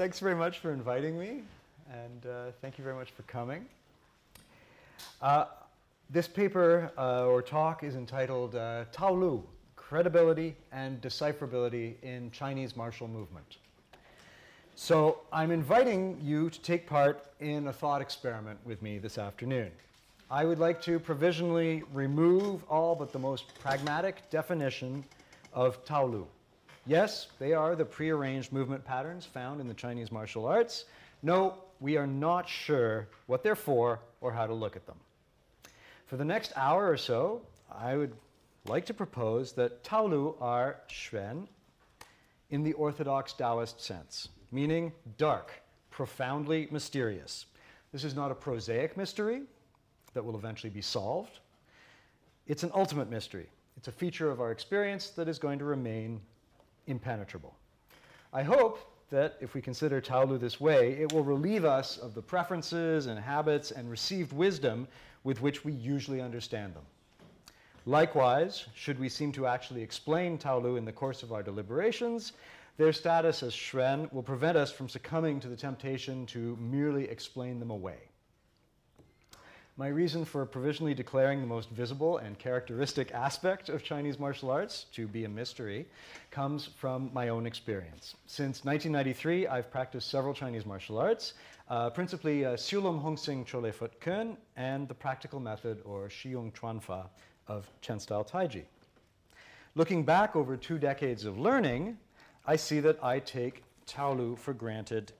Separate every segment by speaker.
Speaker 1: thanks very much for inviting me, and uh, thank you very much for coming. Uh, this paper uh, or talk is entitled uh, Tao Lu, Credibility and Decipherability in Chinese Martial Movement. So I'm inviting you to take part in a thought experiment with me this afternoon. I would like to provisionally remove all but the most pragmatic definition of Tao Lu. Yes, they are the prearranged movement patterns found in the Chinese martial arts. No, we are not sure what they're for or how to look at them. For the next hour or so, I would like to propose that Tao Lu are Xuan in the orthodox Taoist sense, meaning dark, profoundly mysterious. This is not a prosaic mystery that will eventually be solved. It's an ultimate mystery. It's a feature of our experience that is going to remain impenetrable. I hope that if we consider Tao Lu this way, it will relieve us of the preferences and habits and received wisdom with which we usually understand them. Likewise, should we seem to actually explain Tao Lu in the course of our deliberations, their status as Xuan will prevent us from succumbing to the temptation to merely explain them away. My reason for provisionally declaring the most visible and characteristic aspect of Chinese martial arts to be a mystery comes from my own experience. Since 1993, I've practiced several Chinese martial arts, uh, principally uh, Siulum Hongsing Chole Foot Kun and the practical method or Shiyong Chuanfa of Chen style Taiji. Looking back over two decades of learning, I see that I take Tao Lu for granted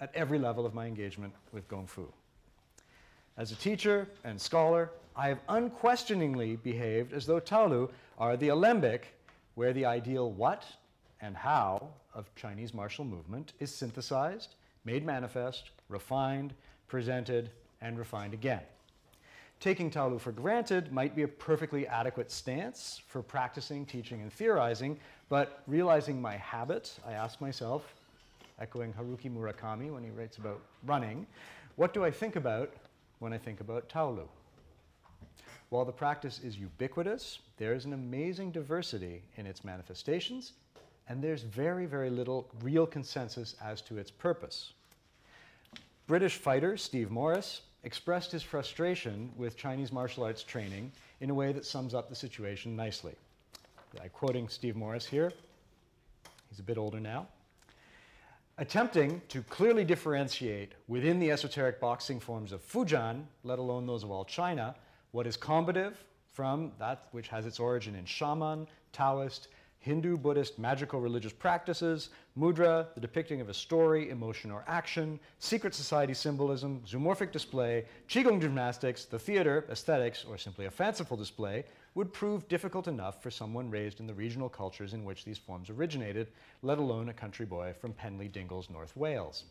Speaker 1: at every level of my engagement with Gong Fu. As a teacher and scholar, I have unquestioningly behaved as though Tao Lu are the alembic where the ideal what and how of Chinese martial movement is synthesized, made manifest, refined, presented, and refined again. Taking Tao Lu for granted might be a perfectly adequate stance for practicing, teaching, and theorizing, but realizing my habit, I ask myself, echoing Haruki Murakami when he writes about running, what do I think about when I think about Taolu. While the practice is ubiquitous, there is an amazing diversity in its manifestations, and there's very, very little real consensus as to its purpose. British fighter Steve Morris expressed his frustration with Chinese martial arts training in a way that sums up the situation nicely. I'm quoting Steve Morris here. He's a bit older now attempting to clearly differentiate within the esoteric boxing forms of Fujian, let alone those of all China, what is combative from that which has its origin in shaman, Taoist, Hindu, Buddhist, magical religious practices, mudra, the depicting of a story, emotion, or action, secret society symbolism, zoomorphic display, Qigong gymnastics, the theater, aesthetics, or simply a fanciful display, would prove difficult enough for someone raised in the regional cultures in which these forms originated, let alone a country boy from Penly Dingles, North Wales.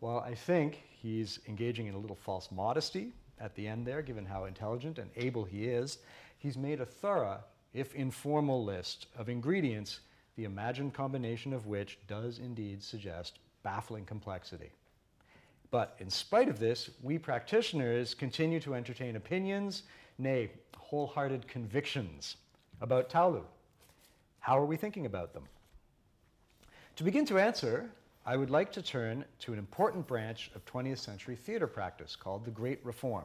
Speaker 1: While I think he's engaging in a little false modesty at the end there, given how intelligent and able he is, he's made a thorough, if informal, list of ingredients, the imagined combination of which does indeed suggest baffling complexity. But in spite of this, we practitioners continue to entertain opinions, nay, wholehearted convictions about Tao Lu. How are we thinking about them? To begin to answer, I would like to turn to an important branch of 20th century theater practice called the Great Reform.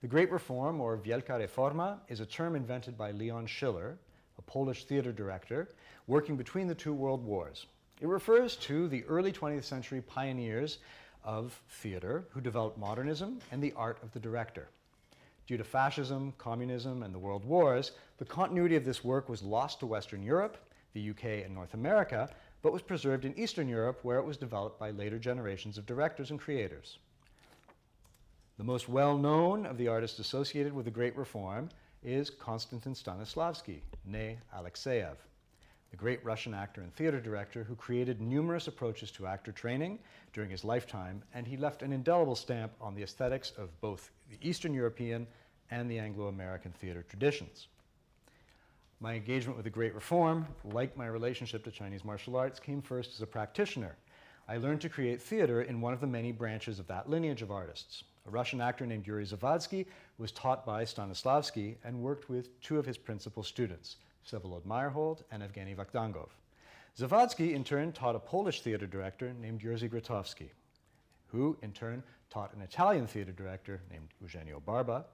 Speaker 1: The Great Reform, or Wielka Reforma, is a term invented by Leon Schiller, a Polish theater director, working between the two world wars. It refers to the early 20th century pioneers of theater who developed modernism and the art of the director. Due to fascism, communism, and the world wars, the continuity of this work was lost to Western Europe, the UK, and North America, but was preserved in Eastern Europe, where it was developed by later generations of directors and creators. The most well known of the artists associated with the Great Reform is Konstantin Stanislavski, née Alexeyev, the great Russian actor and theater director who created numerous approaches to actor training during his lifetime, and he left an indelible stamp on the aesthetics of both the Eastern European and the Anglo American theater traditions. My engagement with the Great Reform, like my relationship to Chinese martial arts, came first as a practitioner. I learned to create theater in one of the many branches of that lineage of artists. A Russian actor named Yuri Zavadsky was taught by Stanislavski and worked with two of his principal students, Vsevolod Meyerhold and Evgeny Vakhtangov. Zawadzki, in turn, taught a Polish theater director named Jerzy Grotowski, who, in turn, taught an Italian theater director named Eugenio Barba.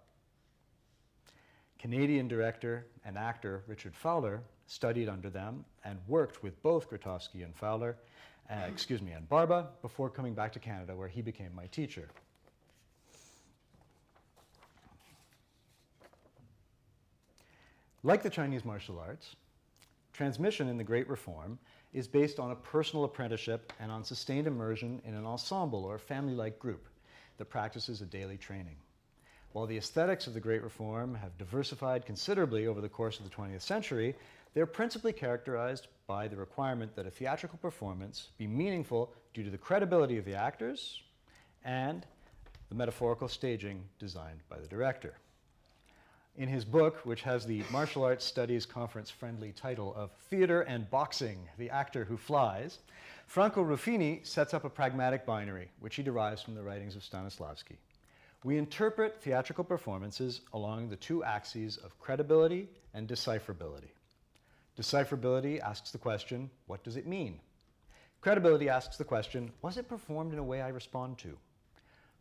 Speaker 1: Canadian director and actor Richard Fowler studied under them and worked with both Grotowski and Fowler, uh, excuse me, and Barba before coming back to Canada where he became my teacher. Like the Chinese martial arts, transmission in the Great Reform is based on a personal apprenticeship and on sustained immersion in an ensemble or family like group that practices a daily training. While the aesthetics of the Great Reform have diversified considerably over the course of the 20th century, they're principally characterized by the requirement that a theatrical performance be meaningful due to the credibility of the actors and the metaphorical staging designed by the director. In his book, which has the Martial Arts Studies Conference friendly title of Theater and Boxing The Actor Who Flies, Franco Ruffini sets up a pragmatic binary, which he derives from the writings of Stanislavski. We interpret theatrical performances along the two axes of credibility and decipherability. Decipherability asks the question, what does it mean? Credibility asks the question, was it performed in a way I respond to?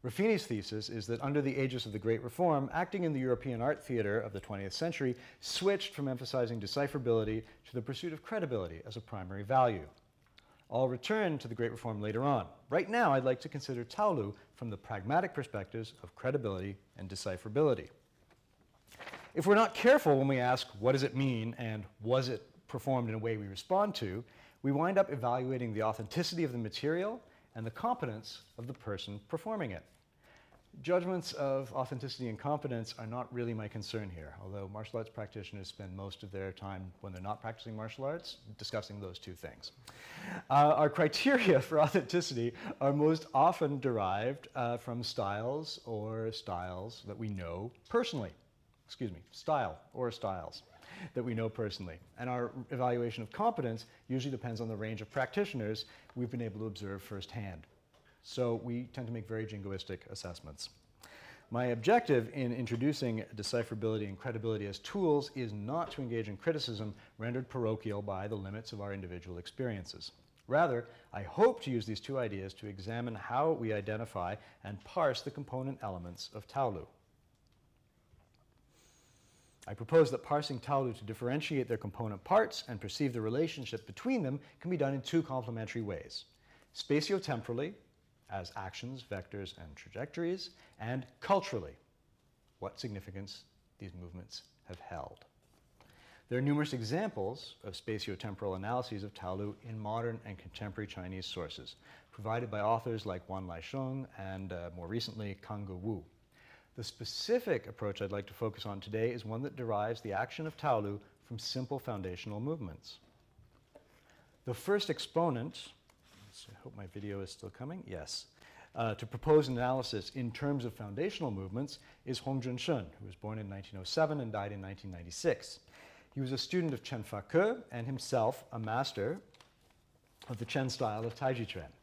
Speaker 1: Ruffini's thesis is that under the aegis of the Great Reform, acting in the European art theater of the 20th century switched from emphasizing decipherability to the pursuit of credibility as a primary value. I'll return to the Great Reform later on. Right now, I'd like to consider Taolu from the pragmatic perspectives of credibility and decipherability. If we're not careful when we ask, what does it mean and was it performed in a way we respond to, we wind up evaluating the authenticity of the material and the competence of the person performing it. Judgments of authenticity and competence are not really my concern here, although martial arts practitioners spend most of their time when they're not practicing martial arts discussing those two things. Uh, our criteria for authenticity are most often derived uh, from styles or styles that we know personally. Excuse me, style or styles that we know personally. And our evaluation of competence usually depends on the range of practitioners we've been able to observe firsthand. So we tend to make very jingoistic assessments. My objective in introducing decipherability and credibility as tools is not to engage in criticism rendered parochial by the limits of our individual experiences. Rather, I hope to use these two ideas to examine how we identify and parse the component elements of Taolu. I propose that parsing Taolu to differentiate their component parts and perceive the relationship between them can be done in two complementary ways. Spatiotemporally, as actions, vectors, and trajectories, and culturally, what significance these movements have held. There are numerous examples of spatiotemporal analyses of Taolu in modern and contemporary Chinese sources, provided by authors like Wan Laixiong and uh, more recently Kang Gewu. The specific approach I'd like to focus on today is one that derives the action of Taolu from simple foundational movements. The first exponent, I hope my video is still coming, yes, uh, to propose an analysis in terms of foundational movements is Hong Junsheng, who was born in 1907 and died in 1996. He was a student of Chen Fa-ke and himself a master of the Chen style of Taiji Chuan.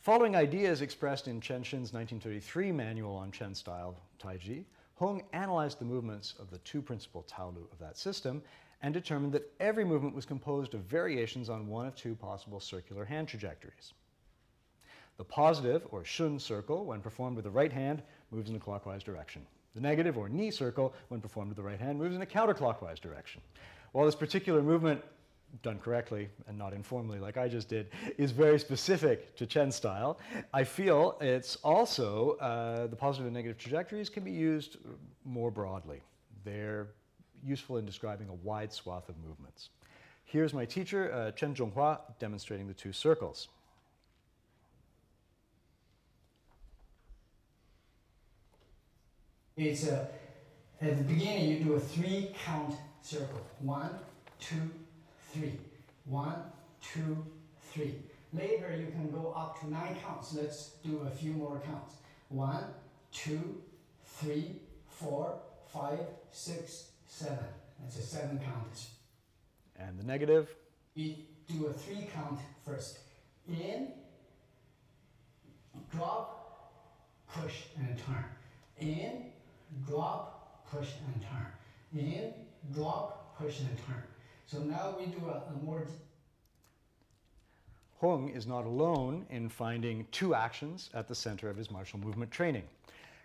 Speaker 1: Following ideas expressed in Chen Xin's 1933 manual on Chen style Taiji, Hong analyzed the movements of the two principal Taolu of that system and determined that every movement was composed of variations on one of two possible circular hand trajectories. The positive, or shun circle, when performed with the right hand, moves in a clockwise direction. The negative, or ni circle, when performed with the right hand, moves in a counterclockwise direction. While this particular movement done correctly and not informally like I just did, is very specific to Chen style. I feel it's also, uh, the positive and negative trajectories can be used more broadly. They're useful in describing a wide swath of movements. Here's my teacher, uh, Chen Zhonghua, demonstrating the two circles.
Speaker 2: It's a, at the beginning you do a three count circle. One, two, three. One, two, three. Later you can go up to nine counts. Let's do a few more counts. One, two, three, four, five, six, seven. That's a seven count.
Speaker 1: And the negative?
Speaker 2: We do a three count first. In, drop, push, and turn. In, drop, push, and turn. In, drop, push, and turn. So now we do a, a more.
Speaker 1: Hung is not alone in finding two actions at the center of his martial movement training.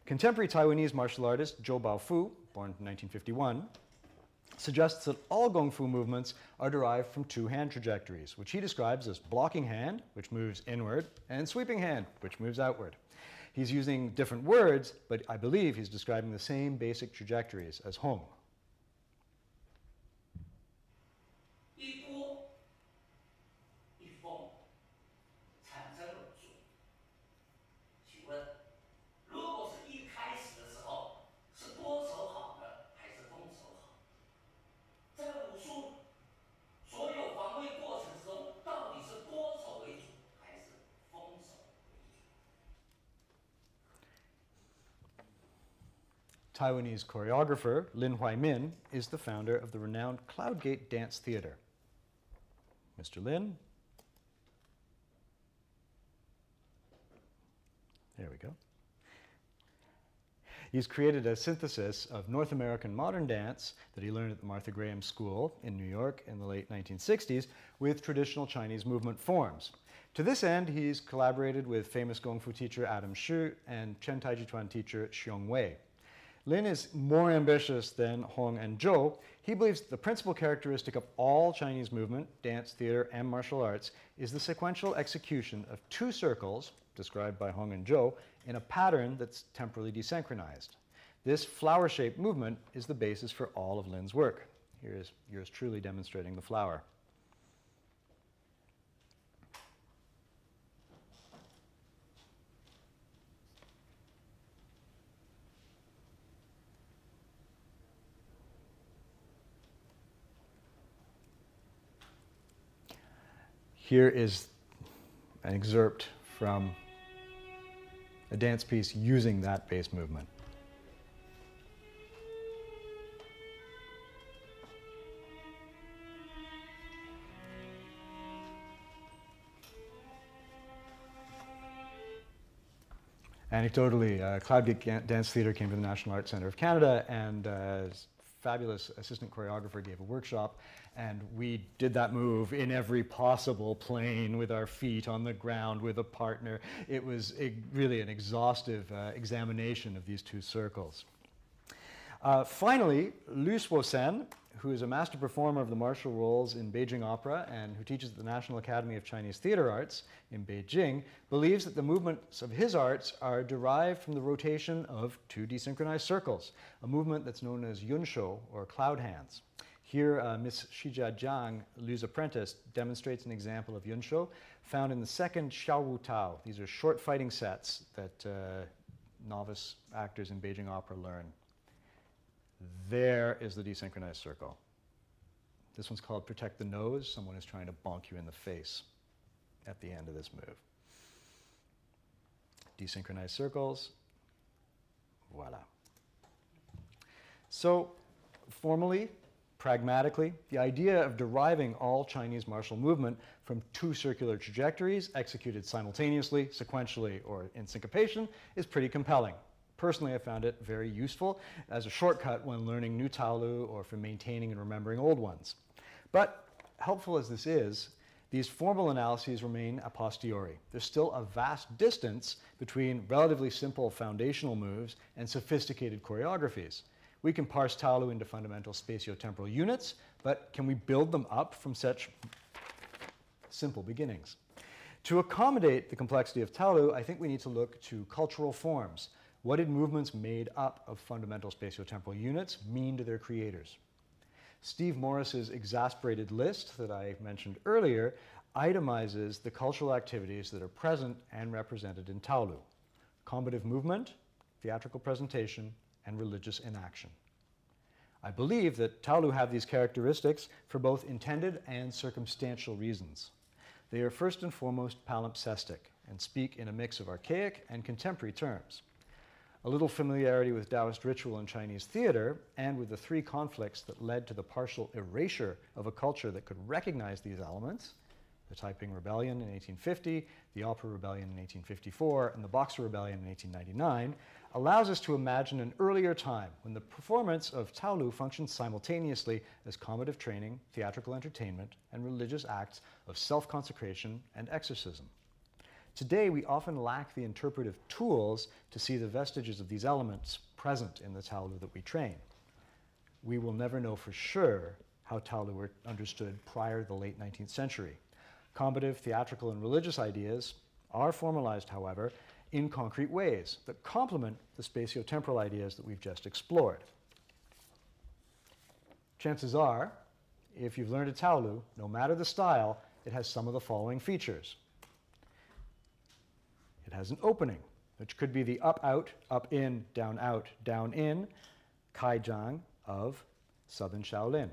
Speaker 1: Contemporary Taiwanese martial artist Zhou Baofu, born in 1951, suggests that all Gong Fu movements are derived from two hand trajectories, which he describes as blocking hand, which moves inward, and sweeping hand, which moves outward. He's using different words, but I believe he's describing the same basic trajectories as Hung. Taiwanese choreographer Lin Huaimin is the founder of the renowned Cloudgate Dance Theater. Mr. Lin. There we go. He's created a synthesis of North American modern dance that he learned at the Martha Graham School in New York in the late 1960s with traditional Chinese movement forms. To this end, he's collaborated with famous Gong Fu teacher Adam Hsu and Chen Taijiquan teacher Xiong Wei. Lin is more ambitious than Hong and Zhou. He believes the principal characteristic of all Chinese movement, dance, theater, and martial arts is the sequential execution of two circles, described by Hong and Zhou, in a pattern that's temporally desynchronized. This flower shaped movement is the basis for all of Lin's work. Here is yours truly demonstrating the flower. Here is an excerpt from a dance piece using that bass movement. Anecdotally, uh, Cloudgate Dance Theatre came to the National Arts Centre of Canada, and uh, fabulous assistant choreographer gave a workshop, and we did that move in every possible plane with our feet on the ground with a partner. It was a, really an exhaustive uh, examination of these two circles. Uh, finally, Lu Suosen, who is a master performer of the martial roles in Beijing Opera and who teaches at the National Academy of Chinese Theater Arts in Beijing, believes that the movements of his arts are derived from the rotation of two desynchronized circles, a movement that's known as Yunshou or cloud hands. Here, uh, Miss Shijia Jiang, Lu's apprentice, demonstrates an example of Yunshou found in the second Xiao Wu Tao. These are short fighting sets that uh, novice actors in Beijing Opera learn. There is the desynchronized circle. This one's called Protect the Nose. Someone is trying to bonk you in the face at the end of this move. Desynchronized circles. Voila. So, formally, pragmatically, the idea of deriving all Chinese martial movement from two circular trajectories executed simultaneously, sequentially, or in syncopation is pretty compelling. Personally, I found it very useful as a shortcut when learning new Taolu or for maintaining and remembering old ones. But helpful as this is, these formal analyses remain a posteriori. There's still a vast distance between relatively simple foundational moves and sophisticated choreographies. We can parse Taolu into fundamental spatiotemporal units, but can we build them up from such simple beginnings? To accommodate the complexity of Taolu, I think we need to look to cultural forms. What did movements made up of fundamental spatiotemporal units mean to their creators? Steve Morris's exasperated list that I mentioned earlier itemizes the cultural activities that are present and represented in Taolu combative movement, theatrical presentation, and religious inaction. I believe that Taolu have these characteristics for both intended and circumstantial reasons. They are first and foremost palimpsestic and speak in a mix of archaic and contemporary terms. A little familiarity with Taoist ritual in Chinese theater and with the three conflicts that led to the partial erasure of a culture that could recognize these elements the Taiping Rebellion in 1850, the Opera Rebellion in 1854, and the Boxer Rebellion in 1899 allows us to imagine an earlier time when the performance of Taolu functioned simultaneously as combative training, theatrical entertainment, and religious acts of self consecration and exorcism. Today, we often lack the interpretive tools to see the vestiges of these elements present in the Taolu that we train. We will never know for sure how Taolu were understood prior to the late 19th century. Combative, theatrical, and religious ideas are formalized, however, in concrete ways that complement the spatiotemporal ideas that we've just explored. Chances are, if you've learned a Taolu, no matter the style, it has some of the following features. It has an opening, which could be the up out, up in, down out, down in, Kaijiang of Southern Shaolin.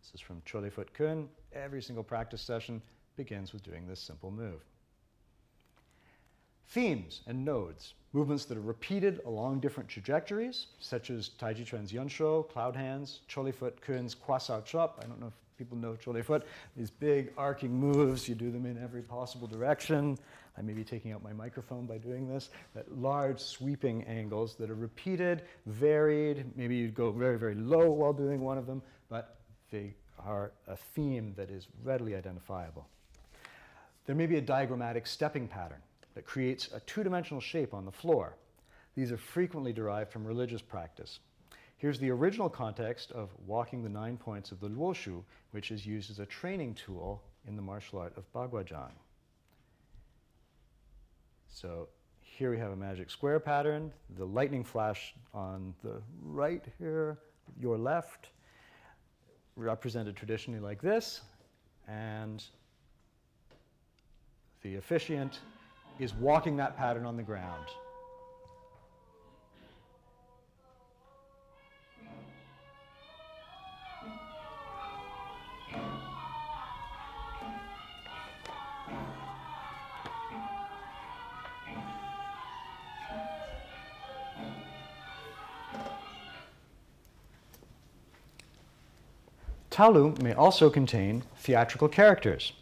Speaker 1: This is from Cholefoot Kun. Every single practice session begins with doing this simple move. Themes and nodes, movements that are repeated along different trajectories, such as Taiji Chuan's Yunshou, Cloud Hands, Cholefoot Kun's Kwasao Chop. I don't know if people know Cholefoot. These big arcing moves, you do them in every possible direction. I may be taking out my microphone by doing this. That large sweeping angles that are repeated, varied. Maybe you'd go very, very low while doing one of them, but they are a theme that is readily identifiable. There may be a diagrammatic stepping pattern that creates a two dimensional shape on the floor. These are frequently derived from religious practice. Here's the original context of walking the nine points of the Luoshu, which is used as a training tool in the martial art of Baguazhang. So here we have a magic square pattern, the lightning flash on the right here, your left, represented traditionally like this, and the officiant is walking that pattern on the ground. Taolu may also contain theatrical characters.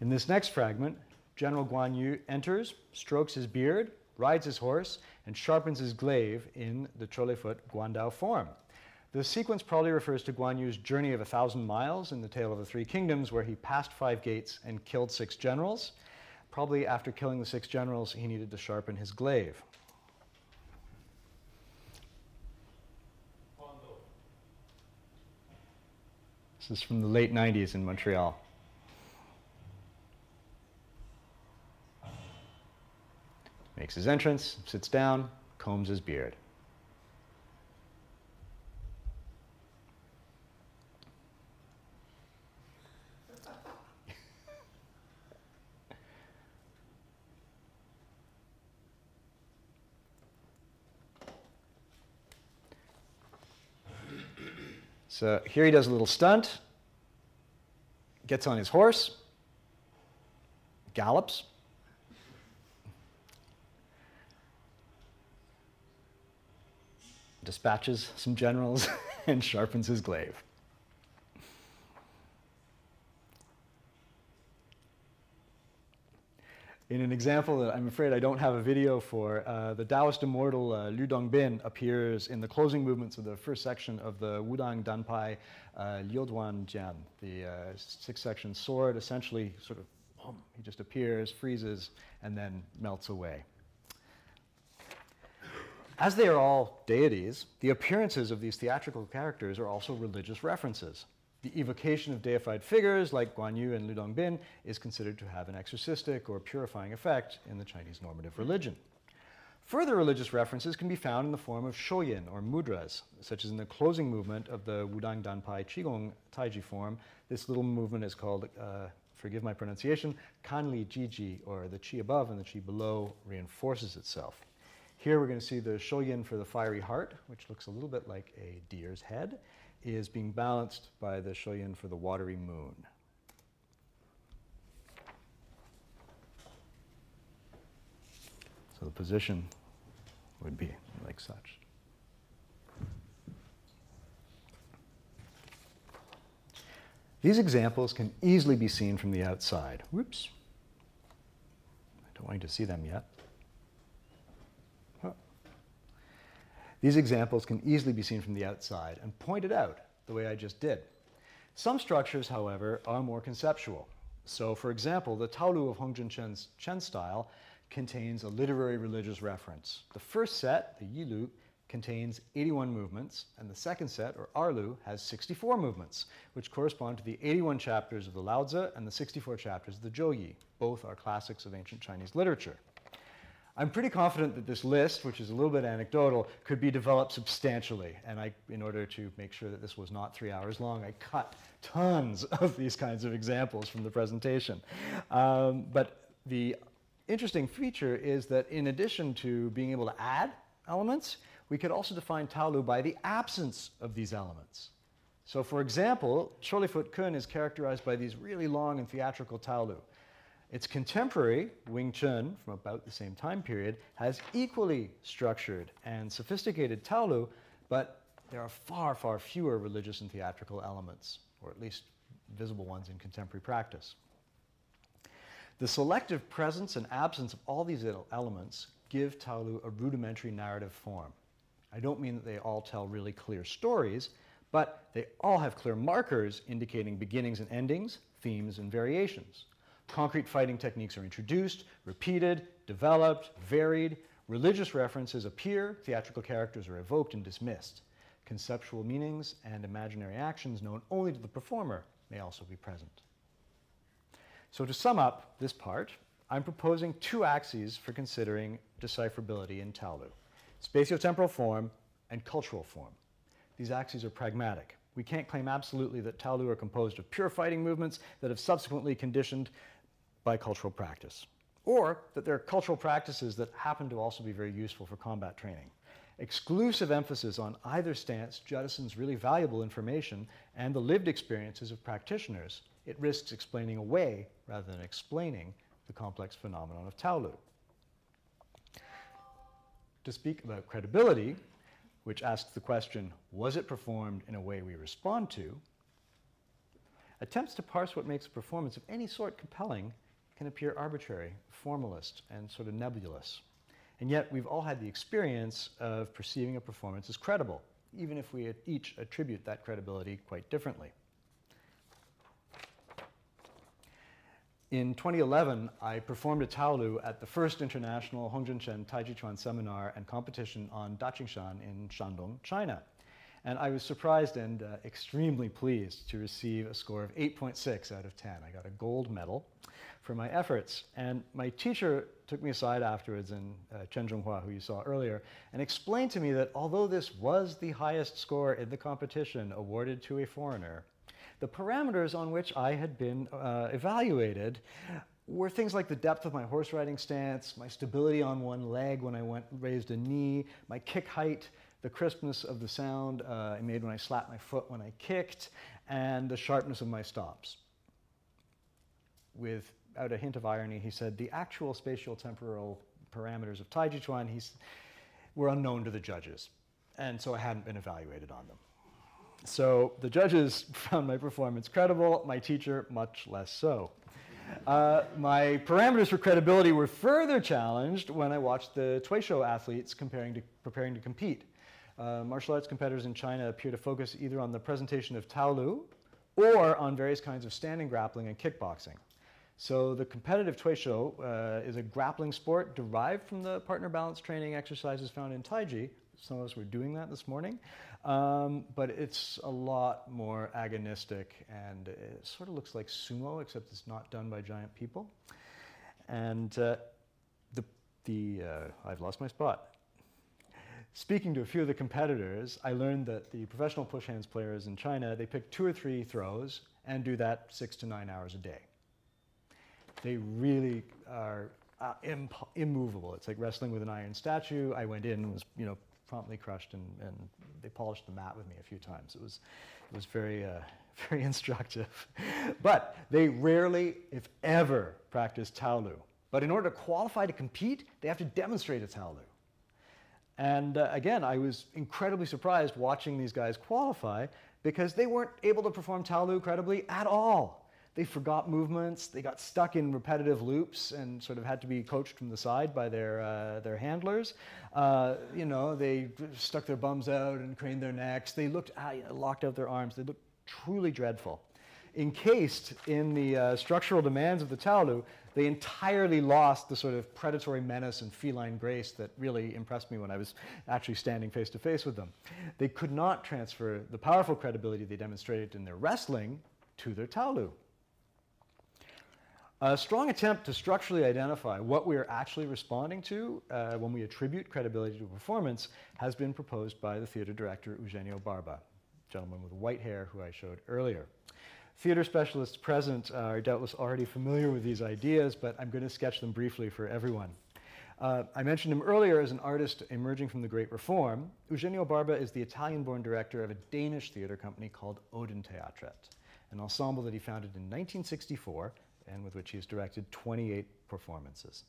Speaker 1: In this next fragment, General Guan Yu enters, strokes his beard, rides his horse, and sharpens his glaive in the Cholefoot Guandao form. The sequence probably refers to Guan Yu's journey of a thousand miles in the Tale of the Three Kingdoms, where he passed five gates and killed six generals. Probably after killing the six generals, he needed to sharpen his glaive. This is from the late 90s in Montreal. Makes his entrance, sits down, combs his beard. So uh, here he does a little stunt, gets on his horse, gallops, dispatches some generals, and sharpens his glaive. In an example that I'm afraid I don't have a video for, uh, the Taoist immortal uh, Lu Dongbin appears in the closing movements of the first section of the Wudang Danpai uh, Liuduan Jian, the uh, six section sword, essentially sort of, boom, he just appears, freezes, and then melts away. As they are all deities, the appearances of these theatrical characters are also religious references. The evocation of deified figures like Guan Yu and Lu Dongbin is considered to have an exorcistic or purifying effect in the Chinese normative religion. Further religious references can be found in the form of shoyin or mudras, such as in the closing movement of the Wudang Danpai Qigong Taiji form. This little movement is called, uh, forgive my pronunciation, Kanli Jiji, or the chi above and the chi below reinforces itself. Here we're going to see the shoyin for the fiery heart, which looks a little bit like a deer's head, is being balanced by the shoyin for the watery moon. So the position would be like such. These examples can easily be seen from the outside. Whoops. I don't want you to see them yet. These examples can easily be seen from the outside and pointed out the way I just did. Some structures, however, are more conceptual. So, for example, the Taolu of Hong Junsheng's Chen style contains a literary religious reference. The first set, the Yilu, contains 81 movements, and the second set, or Erlu, has 64 movements, which correspond to the 81 chapters of the Laozi and the 64 chapters of the Zhouyi. Both are classics of ancient Chinese literature. I'm pretty confident that this list, which is a little bit anecdotal, could be developed substantially. And I, in order to make sure that this was not three hours long, I cut tons of these kinds of examples from the presentation. Um, but the interesting feature is that in addition to being able to add elements, we could also define Taolu by the absence of these elements. So for example, Chollifut Kun is characterized by these really long and theatrical Taolu. Its contemporary, Wing Chun, from about the same time period, has equally structured and sophisticated Taolu, but there are far, far fewer religious and theatrical elements, or at least visible ones in contemporary practice. The selective presence and absence of all these elements give Taolu a rudimentary narrative form. I don't mean that they all tell really clear stories, but they all have clear markers indicating beginnings and endings, themes and variations. Concrete fighting techniques are introduced, repeated, developed, varied. Religious references appear, theatrical characters are evoked and dismissed. Conceptual meanings and imaginary actions known only to the performer may also be present. So to sum up this part, I'm proposing two axes for considering decipherability in Taolu, spatiotemporal form and cultural form. These axes are pragmatic. We can't claim absolutely that Taolu are composed of pure fighting movements that have subsequently conditioned by cultural practice, or that there are cultural practices that happen to also be very useful for combat training. Exclusive emphasis on either stance jettisons really valuable information and the lived experiences of practitioners. It risks explaining away rather than explaining the complex phenomenon of Taolu. To speak about credibility, which asks the question, was it performed in a way we respond to, attempts to parse what makes a performance of any sort compelling can appear arbitrary, formalist, and sort of nebulous. And yet, we've all had the experience of perceiving a performance as credible, even if we each attribute that credibility quite differently. In 2011, I performed a Taolu at the first international Hong Junsheng Taiji Chuan seminar and competition on Daqingshan in Shandong, China. And I was surprised and uh, extremely pleased to receive a score of 8.6 out of 10. I got a gold medal for my efforts. And my teacher took me aside afterwards, and uh, Chen Zhonghua, who you saw earlier, and explained to me that although this was the highest score in the competition awarded to a foreigner, the parameters on which I had been uh, evaluated were things like the depth of my horse riding stance, my stability on one leg when I went raised a knee, my kick height, the crispness of the sound uh, I made when I slapped my foot when I kicked, and the sharpness of my stops. Without a hint of irony, he said the actual spatial temporal parameters of Taiji Chuan were unknown to the judges, and so I hadn't been evaluated on them. So the judges found my performance credible, my teacher much less so. Uh, my parameters for credibility were further challenged when I watched the Tuishou athletes comparing to, preparing to compete. Uh, martial arts competitors in China appear to focus either on the presentation of Taolu or on various kinds of standing grappling and kickboxing. So the competitive Tuishou uh, is a grappling sport derived from the partner balance training exercises found in Taiji. Some of us were doing that this morning. Um, but it's a lot more agonistic and it sort of looks like sumo, except it's not done by giant people. And uh, the, the uh, I've lost my spot. Speaking to a few of the competitors, I learned that the professional push hands players in China, they pick two or three throws and do that six to nine hours a day. They really are uh, immovable. It's like wrestling with an iron statue. I went in and was, you know, promptly crushed and, and they polished the mat with me a few times. It was, it was very, uh, very instructive. but they rarely, if ever, practice Taolu. But in order to qualify to compete, they have to demonstrate a Taolu. And uh, again, I was incredibly surprised watching these guys qualify because they weren't able to perform Taolu credibly at all. they forgot movements, they got stuck in repetitive loops and sort of had to be coached from the side by their, uh, their handlers. Uh, you know, they stuck their bums out and craned their necks. They looked, ah, locked out their arms. They looked truly dreadful. Encased in the uh, structural demands of the Taolu, they entirely lost the sort of predatory menace and feline grace that really impressed me when I was actually standing face to face with them. They could not transfer the powerful credibility they demonstrated in their wrestling to their Taolu. A strong attempt to structurally identify what we are actually responding to uh, when we attribute credibility to performance has been proposed by the theater director Eugenio Barba, gentleman with white hair who I showed earlier. Theater specialists present are doubtless already familiar with these ideas, but I'm going to sketch them briefly for everyone. Uh, I mentioned him earlier as an artist emerging from the Great Reform. Eugenio Barba is the Italian born director of a Danish theater company called Odin Teatret, an ensemble that he founded in 1964 and with which he has directed 28 performances.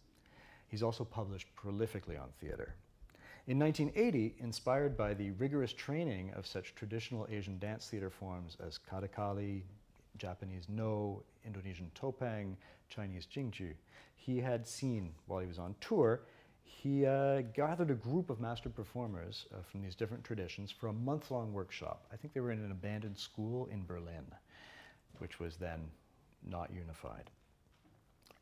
Speaker 1: He's also published prolifically on theater. In 1980, inspired by the rigorous training of such traditional Asian dance theater forms as Kathakali, Japanese No, Indonesian Topeng, Chinese Jingju, he had seen while he was on tour, he uh, gathered a group of master performers uh, from these different traditions for a month long workshop. I think they were in an abandoned school in Berlin, which was then not unified.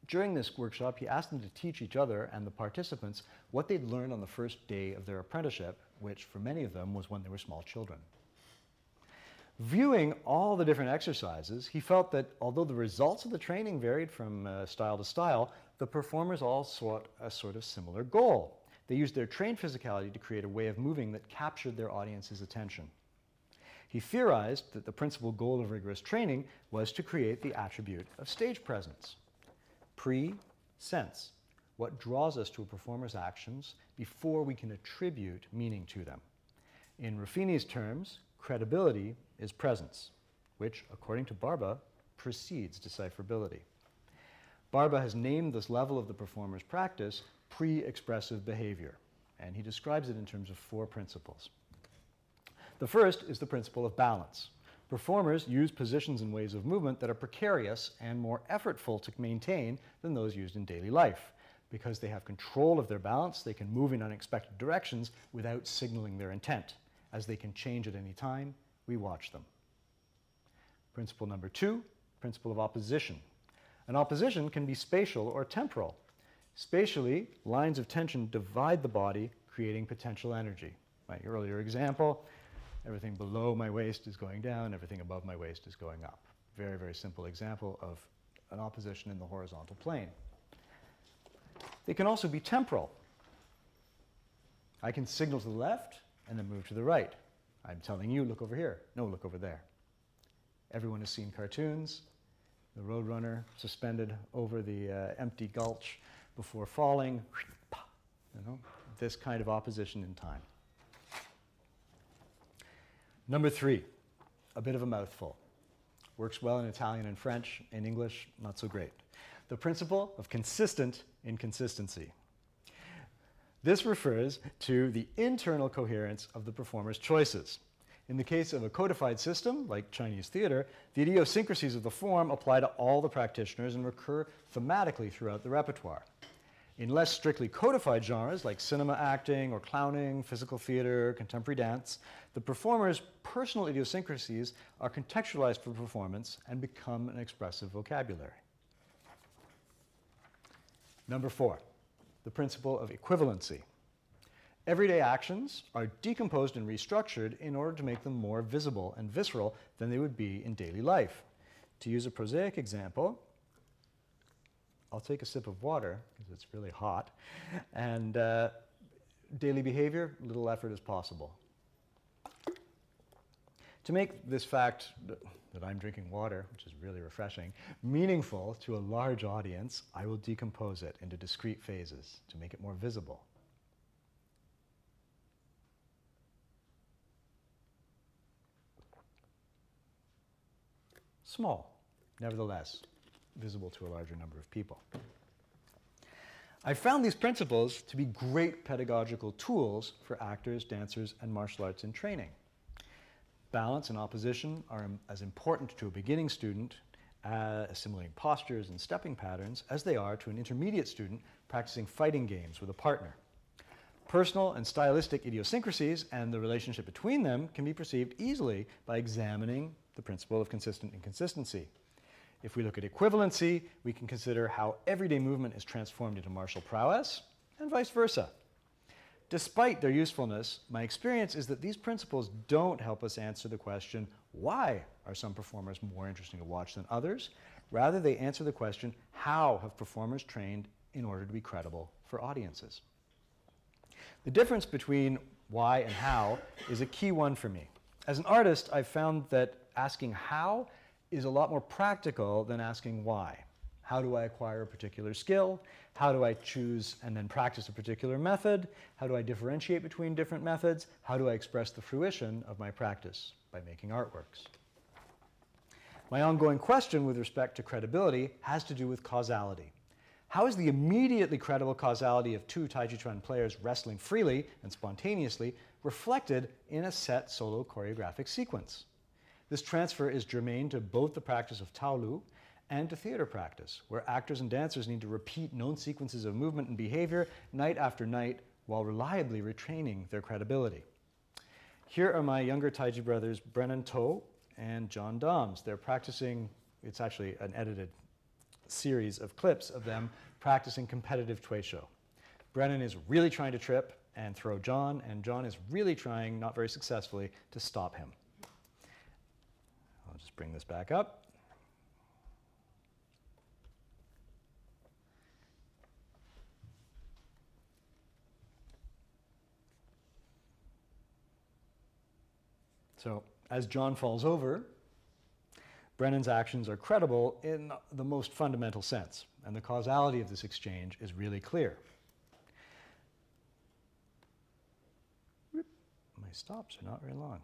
Speaker 1: During this workshop, he asked them to teach each other and the participants what they'd learned on the first day of their apprenticeship, which for many of them was when they were small children. Viewing all the different exercises, he felt that although the results of the training varied from uh, style to style, the performers all sought a sort of similar goal. They used their trained physicality to create a way of moving that captured their audience's attention. He theorized that the principal goal of rigorous training was to create the attribute of stage presence. Pre sense, what draws us to a performer's actions before we can attribute meaning to them. In Ruffini's terms, credibility is presence, which, according to Barba, precedes decipherability. Barba has named this level of the performer's practice pre expressive behavior, and he describes it in terms of four principles. The first is the principle of balance. Performers use positions and ways of movement that are precarious and more effortful to maintain than those used in daily life. Because they have control of their balance, they can move in unexpected directions without signaling their intent. As they can change at any time, we watch them. Principle number two, principle of opposition. An opposition can be spatial or temporal. Spatially, lines of tension divide the body, creating potential energy. My earlier example, Everything below my waist is going down, everything above my waist is going up. Very, very simple example of an opposition in the horizontal plane. They can also be temporal. I can signal to the left and then move to the right. I'm telling you, look over here. No, look over there. Everyone has seen cartoons. The roadrunner suspended over the uh, empty gulch before falling. You know, this kind of opposition in time. Number three, a bit of a mouthful. Works well in Italian and French. In English, not so great. The principle of consistent inconsistency. This refers to the internal coherence of the performer's choices. In the case of a codified system, like Chinese theater, the idiosyncrasies of the form apply to all the practitioners and recur thematically throughout the repertoire. In less strictly codified genres like cinema acting or clowning, physical theater, contemporary dance, the performer's personal idiosyncrasies are contextualized for performance and become an expressive vocabulary. Number four, the principle of equivalency. Everyday actions are decomposed and restructured in order to make them more visible and visceral than they would be in daily life. To use a prosaic example, I'll take a sip of water because it's really hot. And uh, daily behavior, little effort as possible. To make this fact that I'm drinking water, which is really refreshing, meaningful to a large audience, I will decompose it into discrete phases to make it more visible. Small, nevertheless, visible to a larger number of people. I found these principles to be great pedagogical tools for actors, dancers, and martial arts in training. Balance and opposition are as important to a beginning student uh, assimilating postures and stepping patterns as they are to an intermediate student practicing fighting games with a partner. Personal and stylistic idiosyncrasies and the relationship between them can be perceived easily by examining the principle of consistent inconsistency. If we look at equivalency, we can consider how everyday movement is transformed into martial prowess, and vice versa. Despite their usefulness, my experience is that these principles don't help us answer the question why are some performers more interesting to watch than others? Rather, they answer the question how have performers trained in order to be credible for audiences? The difference between why and how is a key one for me. As an artist, I've found that asking how is a lot more practical than asking why. How do I acquire a particular skill? How do I choose and then practice a particular method? How do I differentiate between different methods? How do I express the fruition of my practice by making artworks? My ongoing question with respect to credibility has to do with causality. How is the immediately credible causality of two Tai Chi Chuan players wrestling freely and spontaneously reflected in a set solo choreographic sequence? This transfer is germane to both the practice of Taolu and to theater practice, where actors and dancers need to repeat known sequences of movement and behavior night after night while reliably retraining their credibility. Here are my younger Taiji brothers, Brennan To and John Doms. They're practicing, it's actually an edited series of clips of them practicing competitive Tuishou. Brennan is really trying to trip and throw John, and John is really trying, not very successfully, to stop him. I'll just bring this back up. So, as John falls over, Brennan's actions are credible in the most fundamental sense, and the causality of this exchange is really clear. My stops are not very long.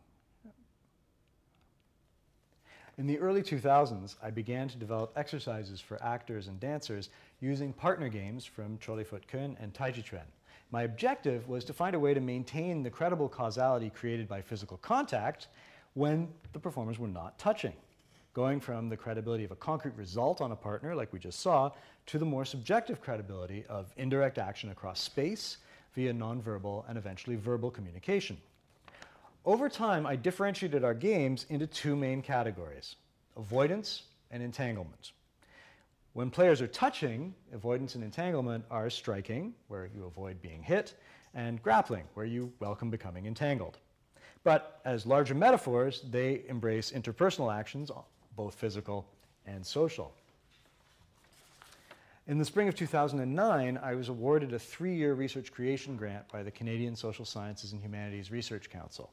Speaker 1: In the early 2000s, I began to develop exercises for actors and dancers using partner games from Choy Li Fut Kun and Taiji Chuan. My objective was to find a way to maintain the credible causality created by physical contact when the performers were not touching, going from the credibility of a concrete result on a partner, like we just saw, to the more subjective credibility of indirect action across space via nonverbal and eventually verbal communication. Over time, I differentiated our games into two main categories avoidance and entanglement. When players are touching, avoidance and entanglement are striking, where you avoid being hit, and grappling, where you welcome becoming entangled. But as larger metaphors, they embrace interpersonal actions, both physical and social. In the spring of 2009, I was awarded a three year research creation grant by the Canadian Social Sciences and Humanities Research Council.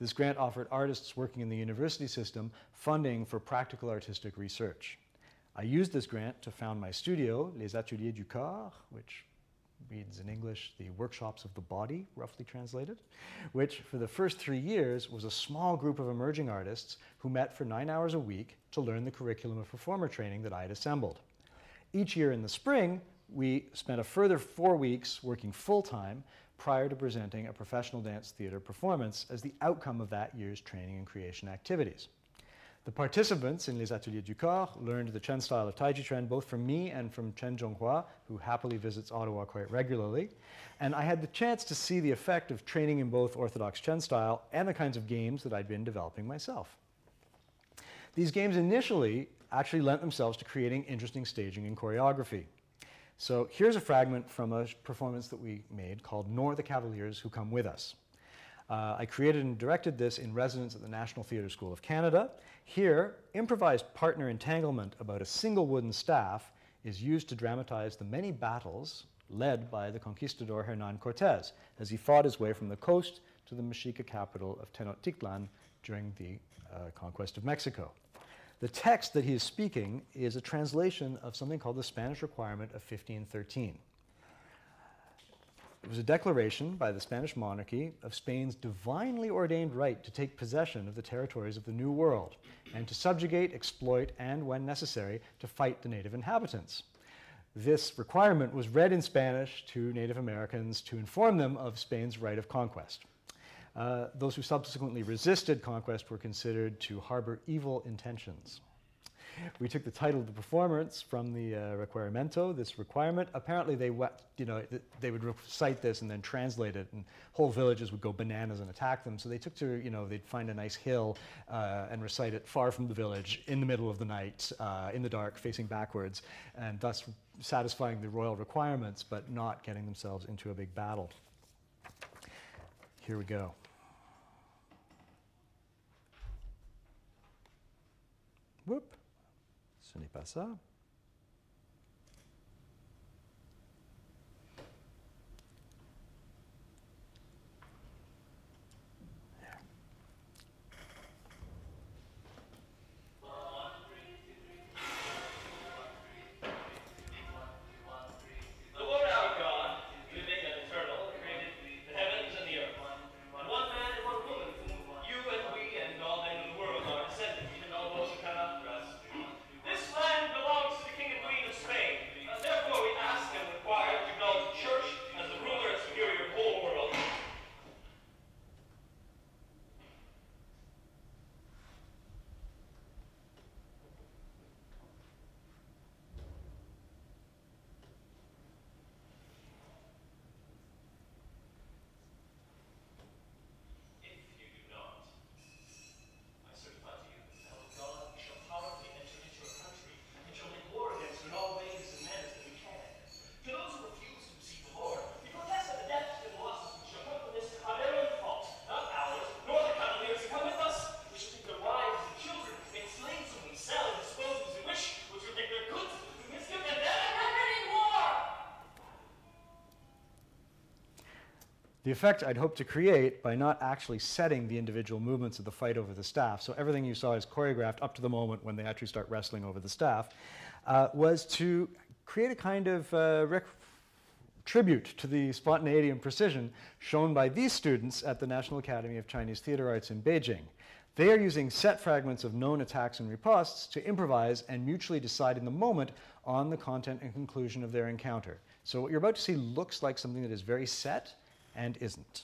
Speaker 1: This grant offered artists working in the university system funding for practical artistic research. I used this grant to found my studio, Les Ateliers du Corps, which reads in English the workshops of the body, roughly translated, which for the first three years was a small group of emerging artists who met for nine hours a week to learn the curriculum of performer training that I had assembled. Each year in the spring, we spent a further four weeks working full time prior to presenting a professional dance theater performance as the outcome of that year's training and creation activities. The participants in Les Ateliers du Corps learned the Chen style of Taiji Chuan both from me and from Chen Zhonghua, who happily visits Ottawa quite regularly. And I had the chance to see the effect of training in both Orthodox Chen style and the kinds of games that I'd been developing myself. These games initially actually lent themselves to creating interesting staging and choreography. So here's a fragment from a performance that we made called Nor the Cavaliers Who Come With Us. Uh, I created and directed this in residence at the National Theatre School of Canada. Here, improvised partner entanglement about a single wooden staff is used to dramatize the many battles led by the conquistador Hernan Cortez as he fought his way from the coast to the Mexica capital of Tenochtitlan during the uh, conquest of Mexico. The text that he is speaking is a translation of something called the Spanish Requirement of 1513. It was a declaration by the Spanish monarchy of Spain's divinely ordained right to take possession of the territories of the New World and to subjugate, exploit, and, when necessary, to fight the native inhabitants. This requirement was read in Spanish to Native Americans to inform them of Spain's right of conquest. Uh, those who subsequently resisted conquest were considered to harbor evil intentions. We took the title of the performance from the uh, requerimiento, this requirement. Apparently, they you know they would recite this and then translate it, and whole villages would go bananas and attack them. So they took to you know they'd find a nice hill uh, and recite it far from the village, in the middle of the night, uh, in the dark, facing backwards, and thus satisfying the royal requirements, but not getting themselves into a big battle. Here we go. Whoop. Ce n'est pas ça.
Speaker 3: The
Speaker 1: effect I'd hoped to create by not actually setting the individual movements of the fight over the staff, so everything you saw is choreographed up to the moment when they actually start wrestling over the staff, uh, was to create a kind of uh, rec- tribute to the spontaneity and precision shown by these students at the National Academy of Chinese Theater Arts in Beijing. They are using set fragments of known attacks and ripostes to improvise and mutually decide in the moment on the content and conclusion of their encounter. So, what you're about to see looks like something that is very set and isn't.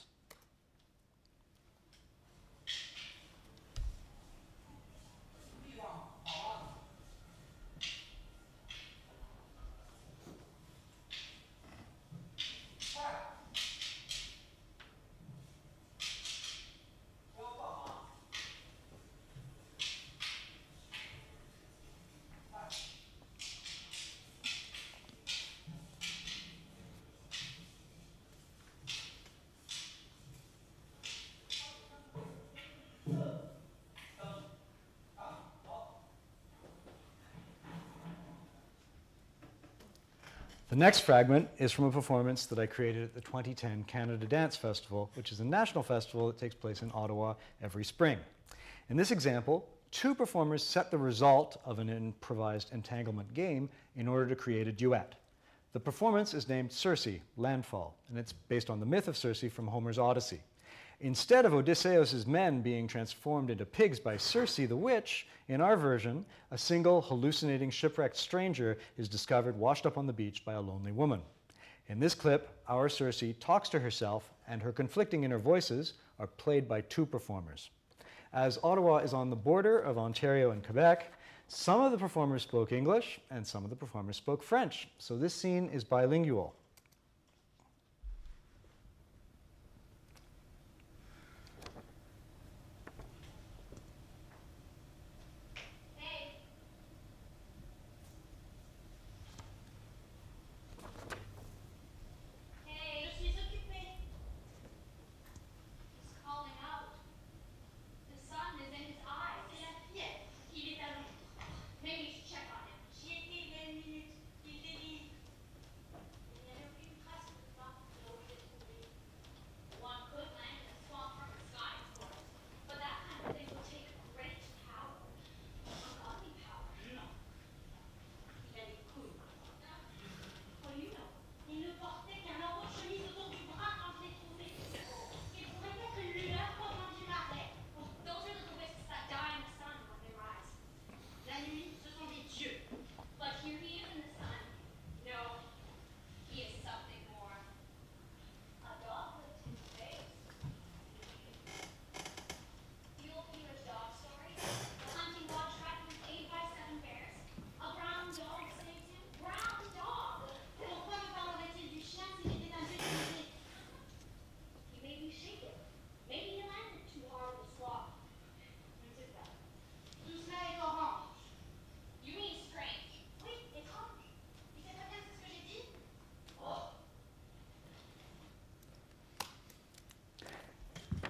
Speaker 1: Next fragment is from a performance that I created at the 2010 Canada Dance Festival, which is a national festival that takes place in Ottawa every spring. In this example, two performers set the result of an improvised entanglement game in order to create a duet. The performance is named Circe, Landfall, and it's based on the myth of Circe from Homer's Odyssey. Instead of Odysseus' men being transformed into pigs by Circe the witch, in our version, a single hallucinating shipwrecked stranger is discovered washed up on the beach by a lonely woman. In this clip, our Circe talks to herself, and her conflicting inner voices are played by two performers. As Ottawa is on the border of Ontario and Quebec, some of the performers spoke English and some of the performers spoke French, so this scene is bilingual.
Speaker 4: Hey. Hey. Je suis occupée. He's calling out. The sun is in his eyes. C'est la fièvre. Il est à Londres. Maybe you should check on him. J'y étais il y a une minute. Il est dit.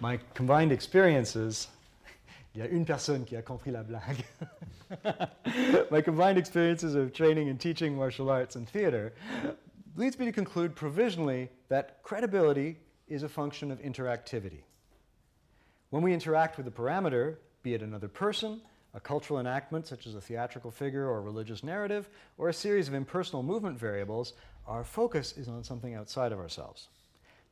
Speaker 1: My combined experiences, il y a une personne qui a compris la blague. my combined experiences of training and teaching martial arts and theater leads me to conclude provisionally that credibility is a function of interactivity. When we interact with a parameter, be it another person, a cultural enactment such as a theatrical figure or a religious narrative, or a series of impersonal movement variables, our focus is on something outside of ourselves.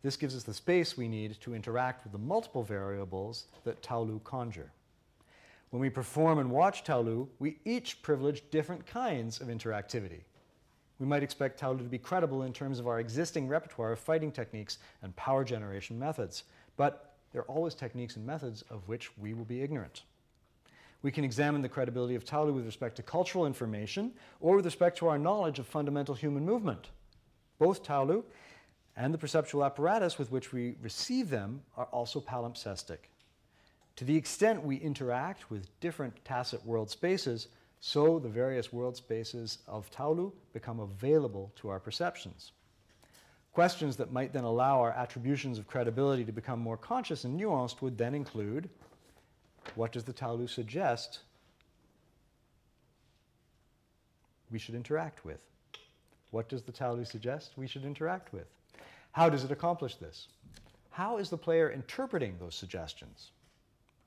Speaker 1: This gives us the space we need to interact with the multiple variables that Taolu conjure. When we perform and watch Taolu, we each privilege different kinds of interactivity. We might expect Taolu to be credible in terms of our existing repertoire of fighting techniques and power generation methods, but there are always techniques and methods of which we will be ignorant. We can examine the credibility of Taolu with respect to cultural information or with respect to our knowledge of fundamental human movement. Both Taolu and the perceptual apparatus with which we receive them are also palimpsestic. To the extent we interact with different tacit world spaces, so the various world spaces of Taolu become available to our perceptions. Questions that might then allow our attributions of credibility to become more conscious and nuanced would then include what does the Taolu suggest we should interact with? What does the Taolu suggest we should interact with? How does it accomplish this? How is the player interpreting those suggestions?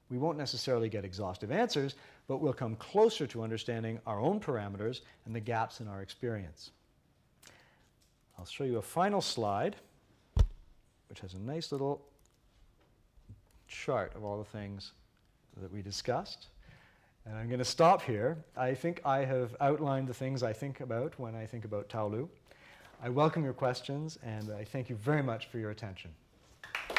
Speaker 1: We won't necessarily get exhaustive answers, but we'll come closer to understanding our own parameters and the gaps in our experience. I'll show you a final slide, which has a nice little chart of all the things that we discussed. And I'm going to stop here. I think I have outlined the things I think about when I think about Taolu. I welcome your questions, and I thank you very much for your attention.
Speaker 5: Thank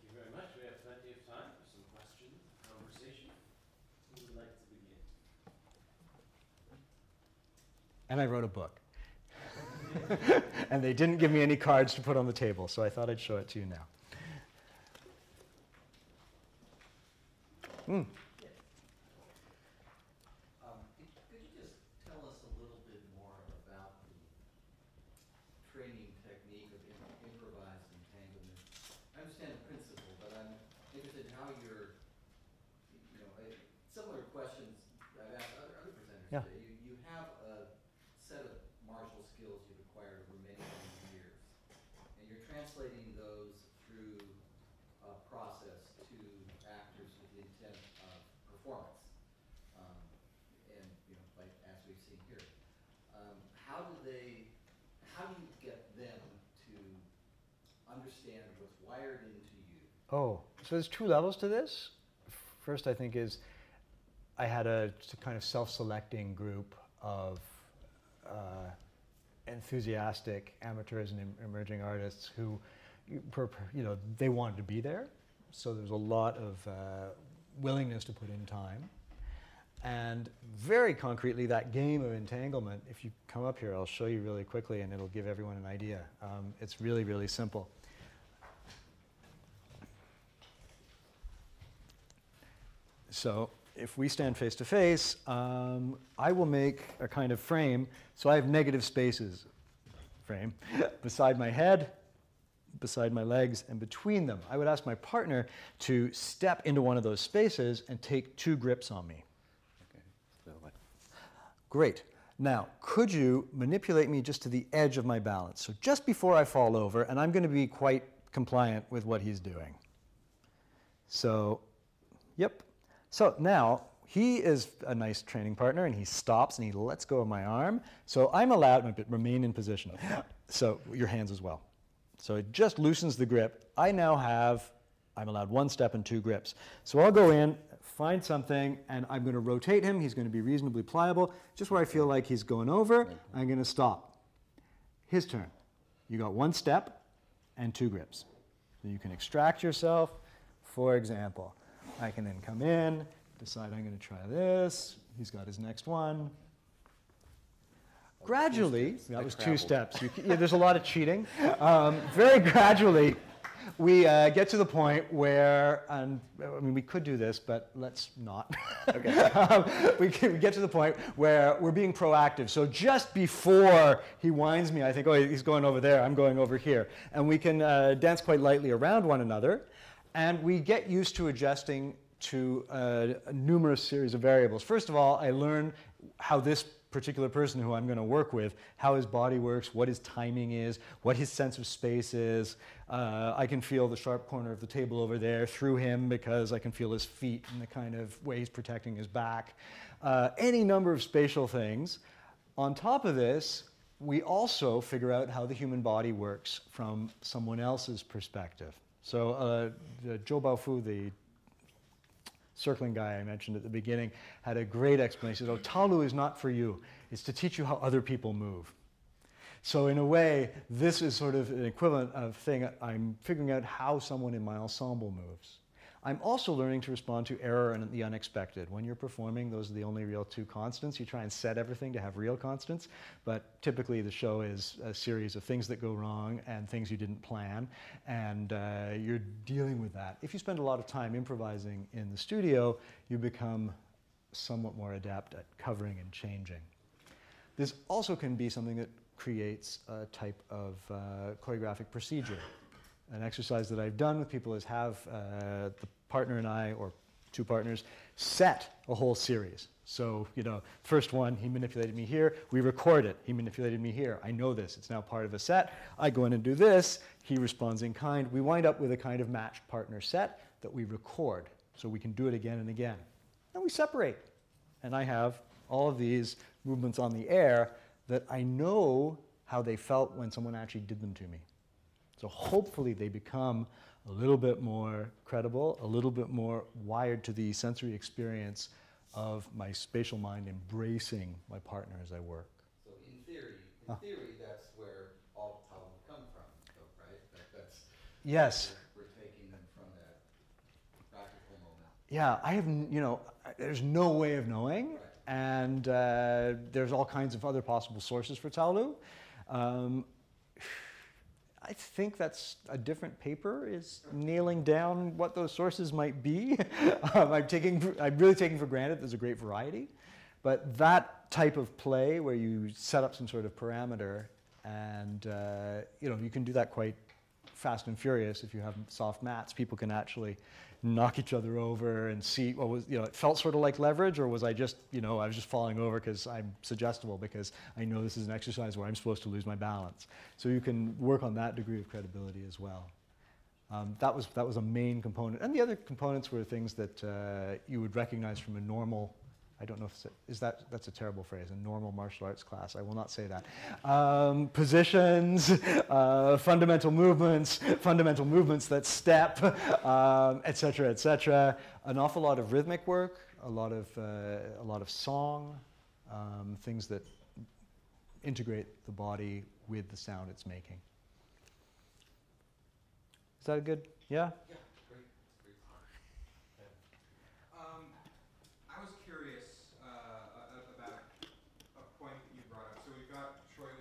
Speaker 5: you very much. We have plenty of time for some questions, conversation. Who would like to begin?
Speaker 1: And I wrote a book. and they didn't give me any cards to put on the table, so I thought I'd show it to you now. Mm.
Speaker 6: Um, could, could you just tell us a little bit more about the training technique of improvised entanglement? I understand the principle, but I'm interested in how you're, you know—similar questions I've asked other, other presenters
Speaker 1: Yeah.
Speaker 6: today. You, you have a set of martial skills you've acquired over many, many years, and you're translating those through a process to actors with the intent of performance um, and, you know, like, as we've seen here. Um, how do they, how do you get them to understand what's wired into you?
Speaker 1: Oh, so there's two levels to this. First, I think, is I had a kind of self selecting group of uh, enthusiastic amateurs and emerging artists who, you know, they wanted to be there. So there was a lot of uh, willingness to put in time. And very concretely, that game of entanglement, if you come up here, I'll show you really quickly and it'll give everyone an idea. Um, it's really, really simple. So if we stand face to face, um, I will make a kind of frame. So I have negative spaces, frame, beside my head, beside my legs, and between them. I would ask my partner to step into one of those spaces and take two grips on me. Okay. Great. Now, could you manipulate me just to the edge of my balance? So just before I fall over, and I'm going to be quite compliant with what he's doing. So, yep. So now he is a nice training partner, and he stops and he lets go of my arm. So I'm allowed to remain in position. So your hands as well. So it just loosens the grip. I now have, I'm allowed one step and two grips. So I'll go in, find something, and I'm going to rotate him. He's going to be reasonably pliable. Just where I feel like he's going over, I'm going to stop. His turn. You got one step and two grips. So you can extract yourself. For example, I can then come in, decide I'm going to try this. He's got his next one. Gradually, that was two steps. You, yeah, there's a lot of cheating. Um, very gradually, we uh, get to the point where, and I mean, we could do this, but let's not.
Speaker 7: Okay.
Speaker 1: um, we, get- we get to the point where we're being proactive. So just before he winds me, I think, oh, he's going over there, I'm going over here. And we can uh, dance quite lightly around one another. And we get used to adjusting to uh, a numerous series of variables. First of all, I learn how this particular person who I'm going to work with, how his body works, what his timing is, what his sense of space is. Uh, I can feel the sharp corner of the table over there through him because I can feel his feet and the kind of way he's protecting his back. Uh, any number of spatial things. On top of this, we also figure out how the human body works from someone else's perspective. So, uh, Zhou Baofu, the circling guy I mentioned at the beginning, had a great explanation. He said, Oh, Taolu is not for you, it's to teach you how other people move. So, in a way, this is sort of an equivalent of thing I'm figuring out how someone in my ensemble moves. I'm also learning to respond to error and the unexpected. When you're performing, those are the only real two constants. You try and set everything to have real constants, but typically the show is a series of things that go wrong and things you didn't plan, and uh, you're dealing with that. If you spend a lot of time improvising in the studio, you become somewhat more adept at covering and changing. This also can be something that creates a type of uh, choreographic procedure. An exercise that I've done with people is have uh, the partner and I, or two partners, set a whole series. So, you know, first one, he manipulated me here. We record it. He manipulated me here. I know this. It's now part of a set. I go in and do this. He responds in kind. We wind up with a kind of matched partner set that we record so we can do it again and again. And we separate. And I have all of these movements on the air that I know how they felt when someone actually did them to me. So hopefully they become a little bit more credible, a little bit more wired to the sensory experience of my spatial mind embracing my partner as I work.
Speaker 6: So in theory, in theory, that's where all the talent come from, though, right? That, that's,
Speaker 1: Yes.
Speaker 6: we're, we're taking them from that practical moment.
Speaker 1: Yeah, I have, you know, there's no way of knowing,
Speaker 6: Right.
Speaker 1: and uh, there's all kinds of other possible sources for Taolu. Um, I think that's a different paper is nailing down what those sources might be. um, I'm taking, I'm really taking for granted there's a great variety, but that type of play where you set up some sort of parameter, and uh, you know you can do that quite fast and furious if you have soft mats. People can actually knock each other over and see what was you know it felt sort of like leverage or was I just you know I was just falling over because I'm suggestible because I know this is an exercise where I'm supposed to lose my balance. So you can work on that degree of credibility as well. Um, that was that was a main component, and the other components were things that uh, you would recognize from a normal. I don't know if is that that's a terrible phrase. A normal martial arts class. I will not say that. Um, positions, uh, fundamental movements, fundamental movements that step, um, et cetera, et cetera. An awful lot of rhythmic work, a lot of uh, a lot of song, um, things that integrate the body with the sound it's making. Is that a good? Yeah.
Speaker 6: Yeah, great, great.
Speaker 8: Um, I was curious uh, a- a- about a point that you brought up. So we've got Choi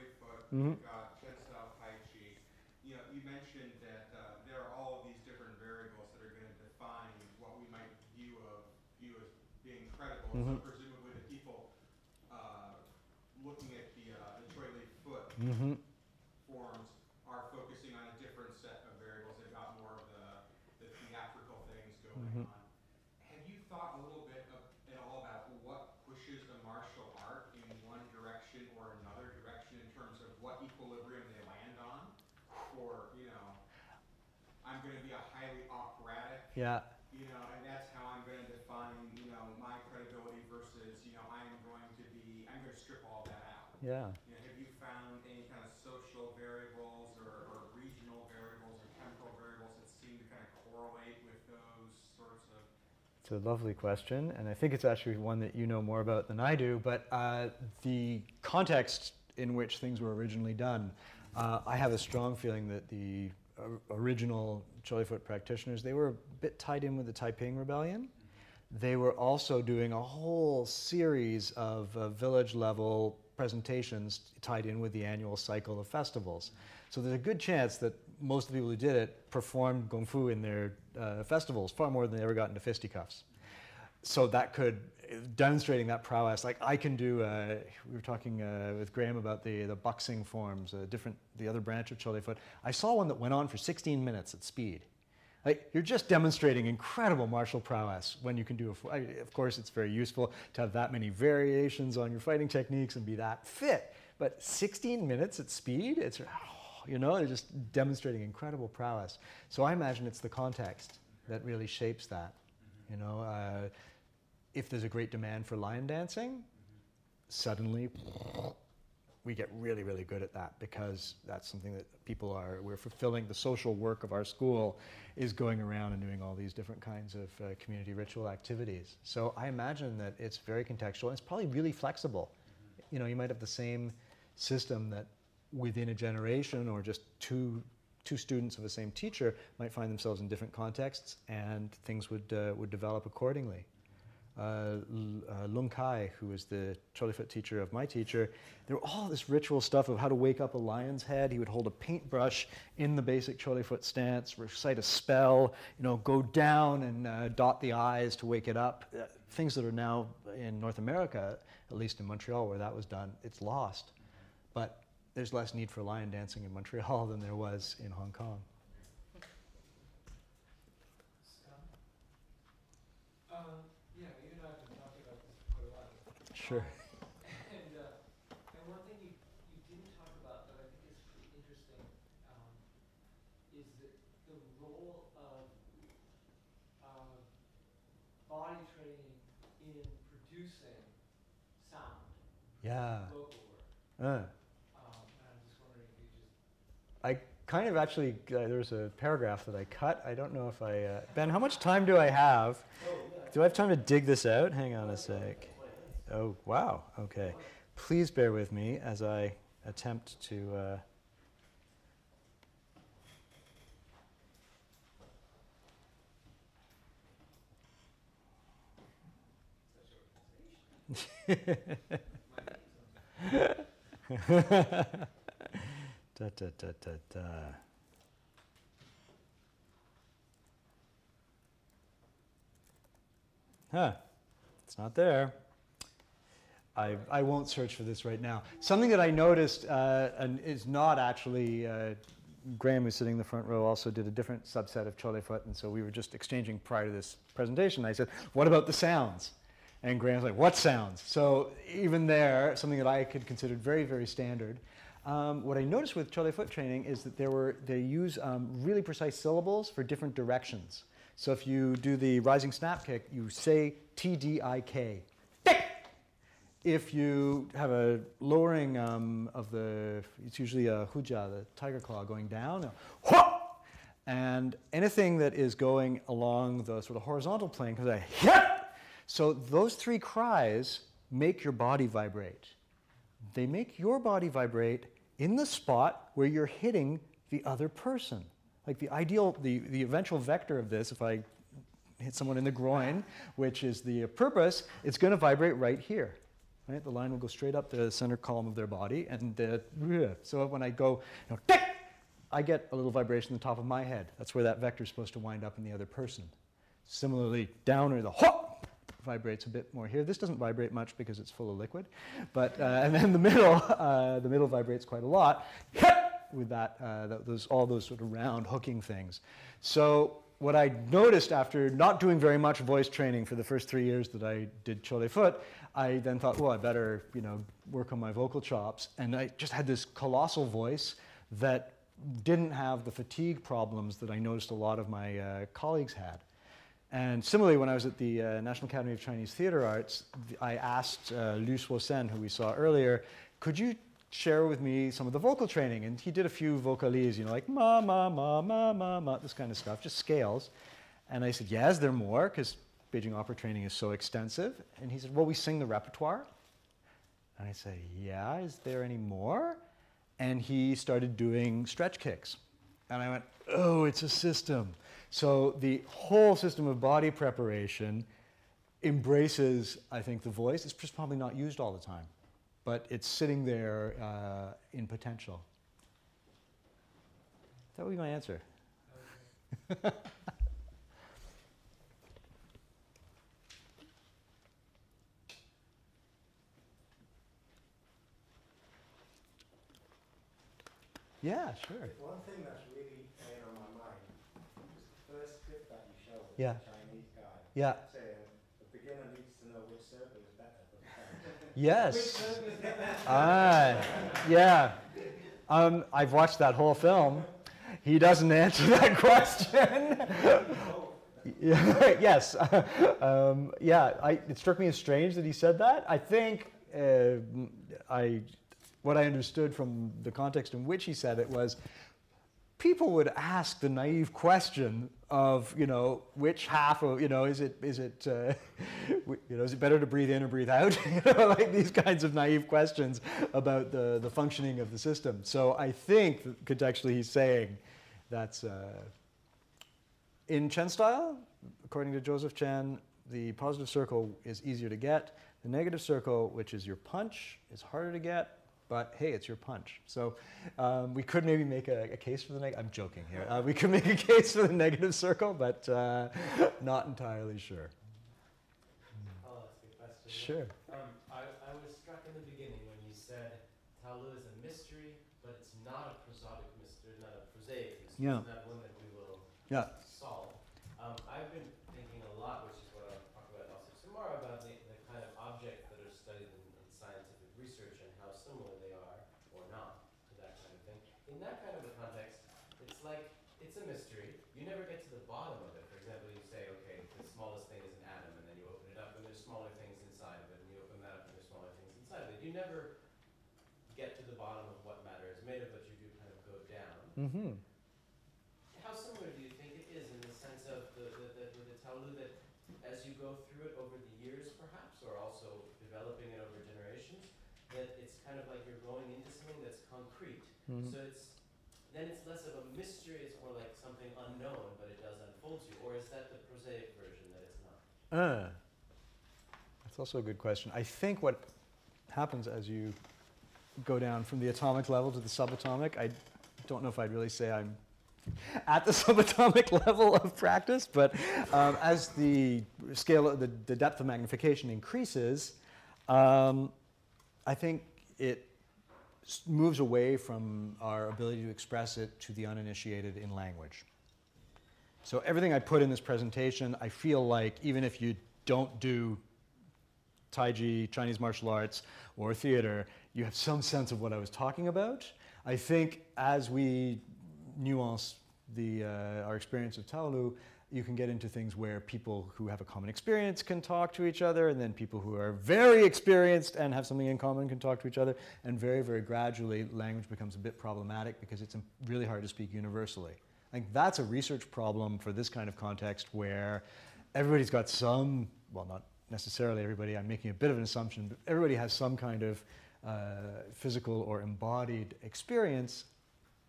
Speaker 8: Li Foot,
Speaker 1: Mhm.
Speaker 8: we've got Chen Style Tai Chi. You know, you mentioned that uh, there are all of these different variables that are going to define what we might view of view as being credible.
Speaker 1: Mhm.
Speaker 8: So presumably, the people uh, looking at the uh, the Choy Li Fut
Speaker 1: Mm-hmm.
Speaker 8: forms are focusing on a different set of variables. They've got more of the, the theatrical things going
Speaker 1: Mhm.
Speaker 8: on. Have you thought a little bit of, at all about what pushes the martial art in one direction or another direction in terms of what equilibrium they land on? Or, you know, I'm going to be a highly operatic,
Speaker 1: Yeah.
Speaker 8: you know, and that's how I'm going to define, you know, my credibility versus, you know, I'm going to be, I'm going to strip all that out.
Speaker 1: Yeah.
Speaker 8: You know, have you found any kind of social variables or, or regional variables or temporal variables that seem to kind of correlate with those sorts of?
Speaker 1: It's a lovely question, and I think it's actually one that you know more about than I do. But uh, the context in which things were originally done, uh, I have a strong feeling that the original Choy Li Fut practitioners they were a bit tied in with the Taiping Rebellion. They were also doing a whole series of uh, village level presentations tied in with the annual cycle of festivals. So there's a good chance that most of the people who did it performed Gong Fu in their uh, festivals far more than they ever got into fisticuffs. So that could, demonstrating that prowess, like I can do, uh, we were talking uh, with Graham about the, the boxing forms, uh, different, the other branch of Choy Li Fut. I saw one that went on for 16 minutes at speed. Like, you're just demonstrating incredible martial prowess when you can do a. Of course, it's very useful to have that many variations on your fighting techniques and be that fit. But 16 minutes at speed, it's, you know, they're just demonstrating incredible prowess. So I imagine it's the context that really shapes that. You know, uh, if there's a great demand for lion dancing, suddenly we get really, really good at that because that's something that people are, we're fulfilling the social work of our school is going around and doing all these different kinds of uh, community ritual activities. So I imagine that it's very contextual and it's probably really flexible. You know, you might have the same system that within a generation or just two, two students of the same teacher might find themselves in different contexts and things would, uh, would develop accordingly uh, uh, Lung Kai, who was the Choy Li Fut teacher of my teacher, there were all this ritual stuff of how to wake up a lion's head. He would hold a paintbrush in the basic Choy Li Fut stance, recite a spell, you know, go down and uh, dot the I's to wake it up. Uh, things that are now in North America, at least in Montreal where that was done, it's lost. But there's less need for lion dancing in Montreal than there was in Hong Kong. Sure.
Speaker 5: And, uh, and one thing you, you didn't talk about that I think is pretty interesting um, is the, the role of uh, body training in producing sound.
Speaker 1: Yeah.
Speaker 5: Work.
Speaker 1: Uh.
Speaker 5: Um, I'm just wondering if you just.
Speaker 1: I kind of actually, uh, there's a paragraph that I cut. I don't know if I, uh, Ben, how much time do I have? Do I have time to dig this out? Hang on a sec. Oh, wow. Okay. Please bear with me as I attempt to. Uh, da, da, da, da, da. Huh. It's not there. I, I won't search for this right now. Something that I noticed uh, and is not actually, uh, Graham, who's sitting in the front row, also did a different subset of Choy Li Fut, and so we were just exchanging prior to this presentation. I said, What about the sounds? And Graham's like, What sounds? So even there, something that I could consider very, very standard. Um, what I noticed with Choy Li Fut training is that there were, they use um, really precise syllables for different directions. So if you do the rising snap kick, you say T D I K if you have a lowering um, of the, it's usually a hujia, the tiger claw going down, and anything that is going along the sort of horizontal plane comes a hit. So those three cries make your body vibrate. They make your body vibrate in the spot where you're hitting the other person. Like the ideal, the, the eventual vector of this, if I hit someone in the groin, which is the purpose, it's going to vibrate right here. Right? The line will go straight up the center column of their body, and so when I go, you know, I get a little vibration in the top of my head. That's where that vector is supposed to wind up in the other person. Similarly, down or the hop vibrates a bit more here. This doesn't vibrate much because it's full of liquid, but uh, and then the middle, uh, the middle vibrates quite a lot with that, uh, those all those sort of round hooking things. So what I noticed after not doing very much voice training for the first three years that I did Choy Li Fut, I then thought, well, I better, you know, work on my vocal chops. And I just had this colossal voice that didn't have the fatigue problems that I noticed a lot of my uh, colleagues had. And similarly, when I was at the uh, National Academy of Chinese Theatre Arts, I asked uh, Liu Suosen, who we saw earlier, could you share with me some of the vocal training. And he did a few vocalises, you know, like ma, ma, ma, ma, ma, ma, this kind of stuff, just scales. And I said, yes, there more? Because Beijing opera training is so extensive. And he said, well, we sing the repertoire. And I said, yeah, is there any more? And he started doing stretch kicks. And I went, oh, it's a system. So the whole system of body preparation embraces, I think, the voice. It's just probably not used all the time but it's sitting there uh, in potential. That would be my answer. Yeah, sure.
Speaker 7: One thing that's really playing on my mind is the first clip that you showed of
Speaker 1: Yeah.
Speaker 7: the Chinese guy
Speaker 1: Yeah.
Speaker 7: saying the beginner needs to know which circle is better the time.
Speaker 1: Yes.
Speaker 7: Is better?
Speaker 1: Ah, yeah. Um, I've watched that whole film. He doesn't answer that question. Yeah, yes. um, yeah, I, it struck me as strange that he said that. I think uh, I, what I understood from the context in which he said it was people would ask the naive question of, you know, which half of, you know, is it, is it, uh, you know, is it better to breathe in or breathe out? you know, like these kinds of naive questions about the, the functioning of the system. So I think contextually he's saying that's, uh, in Chen style, according to Joseph Chen, the positive circle is easier to get. The negative circle, which is your punch, is harder to get. But hey, it's your punch. So um, we could maybe make a, a case for the negative. I'm joking here. Uh, we could make a case for the negative circle, but uh, not entirely sure.
Speaker 9: I'll ask a question.
Speaker 1: Sure.
Speaker 9: Um, I, I was struck in the beginning when you said Taolu is a mystery, but it's not a prosodic mystery, not a prosaic mystery.
Speaker 1: Yeah.
Speaker 9: It's not one that we will
Speaker 1: Yeah.
Speaker 9: solve. Um, I've been thinking a lot, which is what I'll talk about also tomorrow, about the, the kind of objects that are studied in, in scientific research and how similar they are or not to that kind of thing. In that kind of a context, it's like it's a mystery. You never get to the bottom of it. For example, you say, okay, the smallest thing is an atom, and then you open it up, and there's smaller things inside of it, and you open that up, and there's smaller things inside of it. You never get to the bottom of what matter is made of, but you do kind of go down.
Speaker 1: Mm-hmm.
Speaker 9: How similar do you think it is in the sense of the, the, the, with the Taolu that as you go through it over the years perhaps, or also developing it over generations, that it's kind of like you're going into something that's concrete.
Speaker 1: Mhm.
Speaker 9: So it's, then it's less of a mystery, it's more like something unknown, but it does unfold to you. Or is that the prosaic version that it's not?
Speaker 1: Uh, that's also a good question. I think what happens as you go down from the atomic level to the subatomic, I don't know if I'd really say I'm at the subatomic level of practice, but um, as the scale, of the, the depth of magnification increases, um, I think it moves away from our ability to express it to the uninitiated in language. So everything I put in this presentation, I feel like even if you don't do Taiji, Chinese martial arts, or theater, you have some sense of what I was talking about. I think as we nuance the, uh, our experience of Taolu, you can get into things where people who have a common experience can talk to each other, and then people who are very experienced and have something in common can talk to each other, and very, very gradually, language becomes a bit problematic because it's really hard to speak universally. I think that's a research problem for this kind of context where everybody's got some, well, not necessarily everybody, I'm making a bit of an assumption, but everybody has some kind of uh, physical or embodied experience.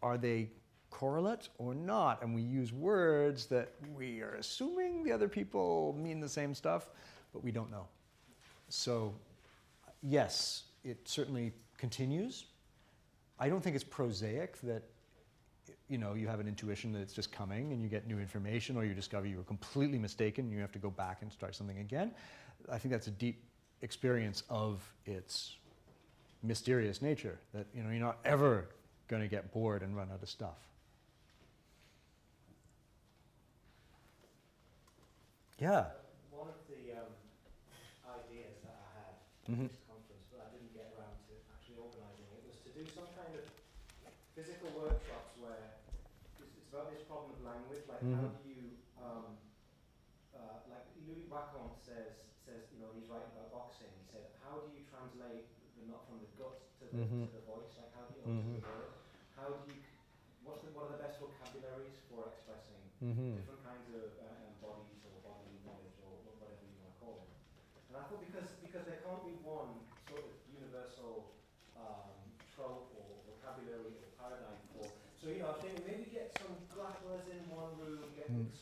Speaker 1: Are they correlate or not? And we use words that we are assuming the other people mean the same stuff, but we don't know. So, yes, it certainly continues. I don't think it's prosaic that you know you have an intuition that it's just coming and you get new information or you discover you were completely mistaken and you have to go back and start something again. I think that's a deep experience of its mysterious nature that you know you're not ever going to get bored and run out of stuff. Yeah.
Speaker 7: One of the um, ideas that I had
Speaker 1: Mhm.
Speaker 7: at this conference, but I didn't get around to actually organising it, was to do some kind of physical workshops where it's, it's about this problem of language, like how
Speaker 1: Mhm.
Speaker 7: do you, um, uh, like Loïc Wacquant says, says, you know, he's writing about boxing, he said, how do you translate the not from the gut to the,
Speaker 1: Mhm.
Speaker 7: to the voice, like how do you, to
Speaker 1: Mhm.
Speaker 7: the word, how do you, what's the, what are the best vocabularies for expressing
Speaker 1: Mm-hmm.
Speaker 7: different kinds of uh, um, bodies or bodily knowledge or wh- whatever you want to call it. And I thought because because there can't be one sort of universal um, trope or vocabulary or paradigm for. So you know, I think maybe get some grapplers in one room,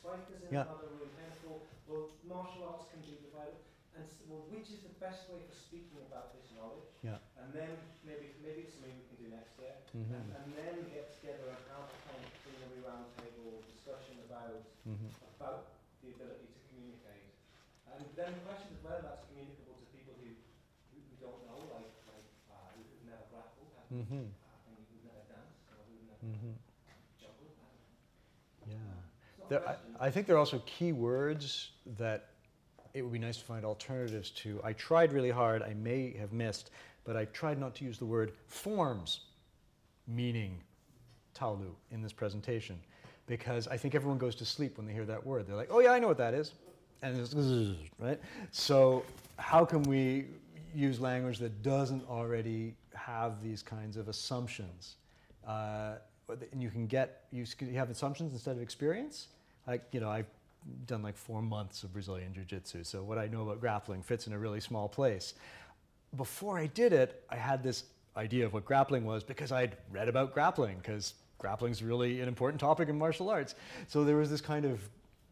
Speaker 7: strikers in
Speaker 1: Yeah.
Speaker 7: another room, thought, well, martial arts can be divided. And s- well, which is the best way for speaking about this knowledge?
Speaker 1: Yeah.
Speaker 7: And then maybe maybe it's something we can do next year,
Speaker 1: Mhm.
Speaker 7: and, and then get together and have a kind of plenary roundtable discussion about
Speaker 1: Mhm.
Speaker 7: about the ability to communicate. And then the question is whether that's communicable to people who, who, who don't know, like, like uh, who- who've never grappled, haven't,
Speaker 1: Mhm.
Speaker 7: uh, and who've never danced, or who've never
Speaker 1: Mhm.
Speaker 7: juggled. I don't know.
Speaker 1: Yeah.
Speaker 7: It's not a
Speaker 1: There. I, I think there are also key words that it would be nice to find alternatives to. I tried really hard, I may have missed, but I tried not to use the word forms, meaning taolu, in this presentation, because I think everyone goes to sleep when they hear that word. They're like, oh yeah, I know what that is. And it's, right? So, how can we use language that doesn't already have these kinds of assumptions? Uh, and you can get, you have assumptions instead of experience. Like, you know, I've done like four months of Brazilian Jiu Jitsu, so what I know about grappling fits in a really small place. Before I did it, I had this idea of what grappling was because I'd read about grappling, because grappling's really an important topic in martial arts. So there was this kind of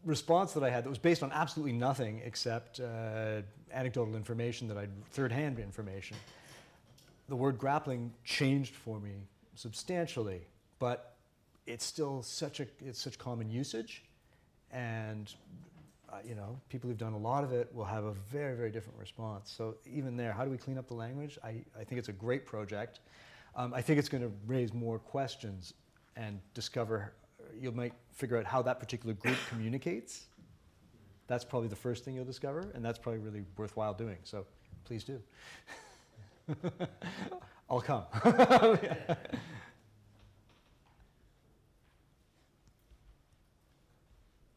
Speaker 1: response that I had that was based on absolutely nothing except uh, anecdotal information that I'd third-hand information. The word grappling changed for me substantially, but it's still such a it's such common usage, and uh, you know people who've done a lot of it will have a very very different response. So even there, how do we clean up the language? I, I think it's a great project. Um, I think it's going to raise more questions and discover. You might figure out how that particular group communicates. That's probably the first thing you'll discover, and that's probably really worthwhile doing. So please do. I'll come.
Speaker 6: Ask a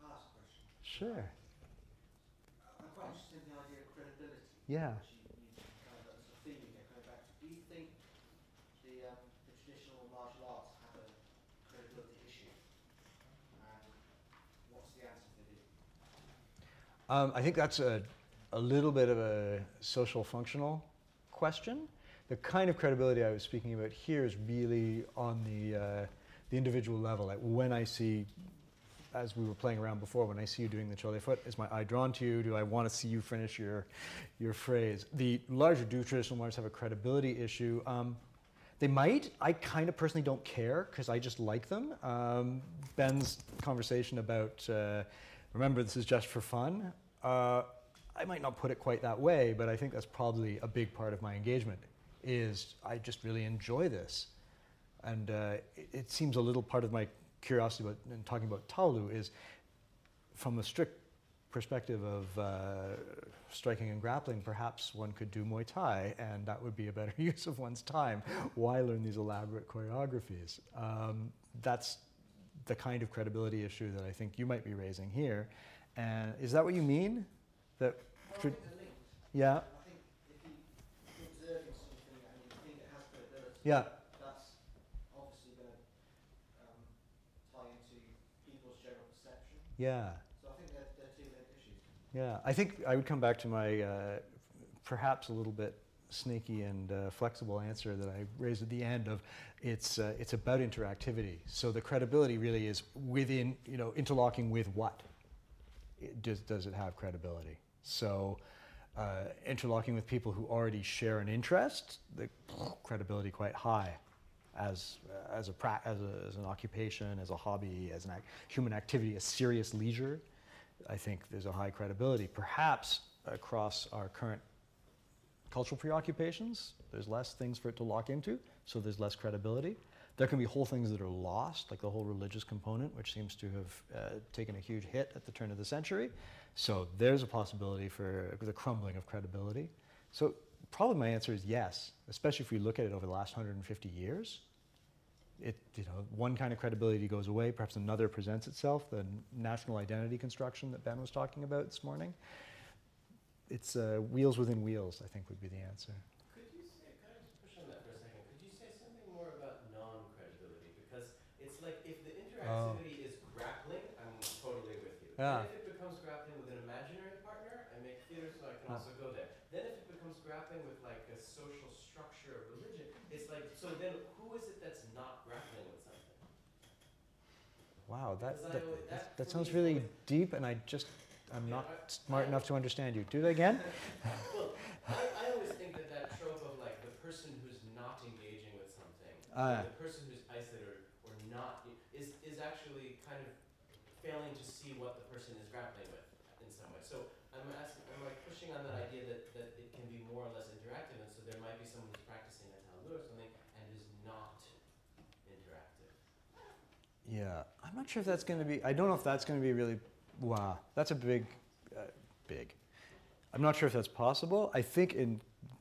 Speaker 6: question.
Speaker 1: Sure.
Speaker 6: I'm quite interested in the idea of credibility.
Speaker 1: Yeah.
Speaker 6: Which you, you kind of, that's a theme you kept coming back to. Do you think the, um, the traditional martial arts have a credibility issue? And what's the answer if they?
Speaker 1: Um, I think that's a, a little bit of a social functional question. The kind of credibility I was speaking about here is really on the, uh, the individual level. Like when I see, as we were playing around before, when I see you doing the Choy Li Fut, is my eye drawn to you? Do I want to see you finish your, your phrase? The larger do traditional martials have a credibility issue? Um, they might. I kind of personally don't care because I just like them. Um, Ben's conversation about, uh, remember, this is just for fun. Uh, I might not put it quite that way, but I think that's probably a big part of my engagement. Is I just really enjoy this, and uh, it, it seems a little part of my curiosity about and talking about Taolu is from a strict perspective of uh, striking and grappling, perhaps one could do Muay Thai, and that would be a better use of one's time. Why learn these elaborate choreographies? Um, that's the kind of credibility issue that I think you might be raising here. And is that what you mean? That,
Speaker 6: Well, I
Speaker 1: Should-
Speaker 6: think they're linked.
Speaker 1: yeah,
Speaker 6: I think if you, if you're observing something and you think it has credibility,
Speaker 1: yeah,
Speaker 6: that's obviously going to um, tie into people's general perception.
Speaker 1: Yeah.
Speaker 6: So I think they're, they're two.
Speaker 1: Yeah, I think I would come back to my uh, perhaps a little bit snaky and uh, flexible answer that I raised at the end of it's uh, it's about interactivity. So the credibility really is within you know interlocking with what it does does it have credibility? So uh, interlocking with people who already share an interest, the credibility quite high. As, as, a pra- as, a, as an occupation, as a hobby, as ac- human activity, a serious leisure, I think there's a high credibility. Perhaps across our current cultural preoccupations, there's less things for it to lock into, so there's less credibility. There can be whole things that are lost, like the whole religious component, which seems to have uh, taken a huge hit at the turn of the century. So there's a possibility for the crumbling of credibility. So probably my answer is yes, especially if we look at it over the last 150 years. It, you know, one kind of credibility goes away, perhaps another presents itself. The national identity construction that Ben was talking about this morning. It's uh, wheels within wheels, I think, would be the answer.
Speaker 9: Could you say, could I just push on that for a second? Could you say something more about non-credibility? Because it's like if the interactivity is grappling, I'm totally with you.
Speaker 1: Yeah.
Speaker 9: If it becomes grappling with an imaginary partner, I make theater so I can
Speaker 1: Ah.
Speaker 9: also go there. Then if it becomes grappling with like a social structure of religion, it's like, so then who is it that's not grappling with something?
Speaker 1: Wow, that,
Speaker 9: Because I
Speaker 1: that, that,
Speaker 9: that
Speaker 1: that sounds really
Speaker 9: always-
Speaker 1: deep, and I just, I'm
Speaker 9: Yeah,
Speaker 1: not
Speaker 9: I-
Speaker 1: smart
Speaker 9: I-
Speaker 1: enough to understand you. Do it again?
Speaker 9: Well, I, always think that that trope of like the person who's not engaging with something,
Speaker 1: Uh,
Speaker 9: the person who's isolated or, or not is is actually kind of failing to see what the person is grappling with in some way. So I'm asking, I'm like pushing on that idea that, that it can be more or less interactive, and so there might be someone who's practicing a tableau or something and is not interactive.
Speaker 1: Yeah, not sure if that's going to be. I don't know if that's going to be really. Wow, that's a big, uh, big. I'm not sure if that's possible. I think in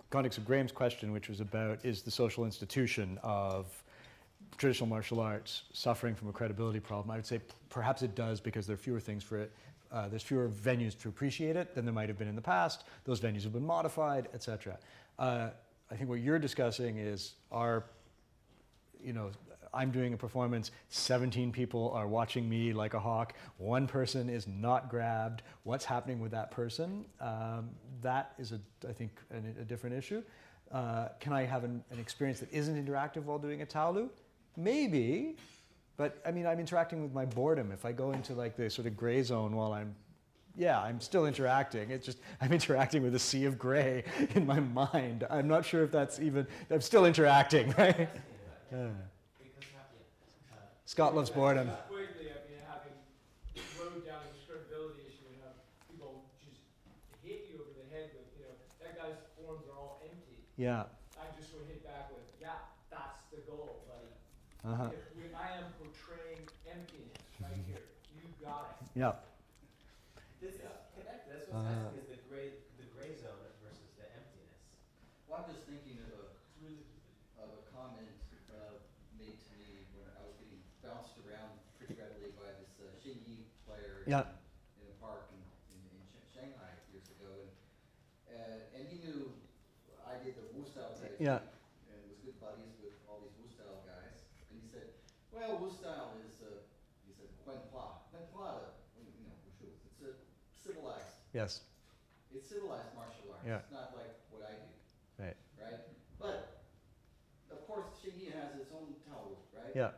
Speaker 1: context of Graham's question, which was about is the social institution of traditional martial arts suffering from a credibility problem, I would say p- perhaps it does because there are fewer things for it. Uh, there's fewer venues to appreciate it than there might have been in the past. Those venues have been modified, etc. Uh, I think what you're discussing is our you know, I'm doing a performance, 17 people are watching me like a hawk, one person is not grabbed, what's happening with that person? Um, that is, a, I think, an, a different issue. Uh, can I have an, an experience that isn't interactive while doing a taolu? Maybe, but I mean, I'm interacting with my boredom. If I go into like the sort of gray zone while I'm, yeah, I'm still interacting. It's just, I'm interacting with a sea of gray in my mind. I'm not sure if that's even, I'm still interacting, right? Yeah.
Speaker 9: Because ha- yeah, uh,
Speaker 1: Scott loves boredom.
Speaker 5: Quickly, I mean, having rode down this issue and have people just hit you over the head with, you know, that guy's forms are all empty.
Speaker 1: Yeah.
Speaker 5: I just would hit back with, yeah, that's the goal, buddy.
Speaker 1: Uh-huh.
Speaker 5: If we, I am portraying emptiness right here. You got it.
Speaker 1: Yeah.
Speaker 9: This is connected. That's what's
Speaker 1: Uh,
Speaker 9: asking is the gray the gray zone versus the emptiness.
Speaker 6: Well, I'm just thinking of a,
Speaker 9: It's really
Speaker 6: of a comment uh, made to me when I was getting bounced around pretty readily by this uh, Xin Yi player
Speaker 1: Yeah.
Speaker 6: in, a park in, in, in Shanghai years ago, and uh, and he knew I did the Wu style
Speaker 1: Yeah.
Speaker 6: and was good buddies with all these Wu style guys, and he said, "Well, Wu style is uh, he said Wen Hua, Wen Hua, you know, Wushu. It's a civilized,
Speaker 1: Yes.
Speaker 6: it's civilized martial arts.
Speaker 1: Yeah.
Speaker 6: It's not like what I do."
Speaker 1: Right.
Speaker 6: right? But of course, Xin Yi has its own Tao, right?
Speaker 1: Yeah.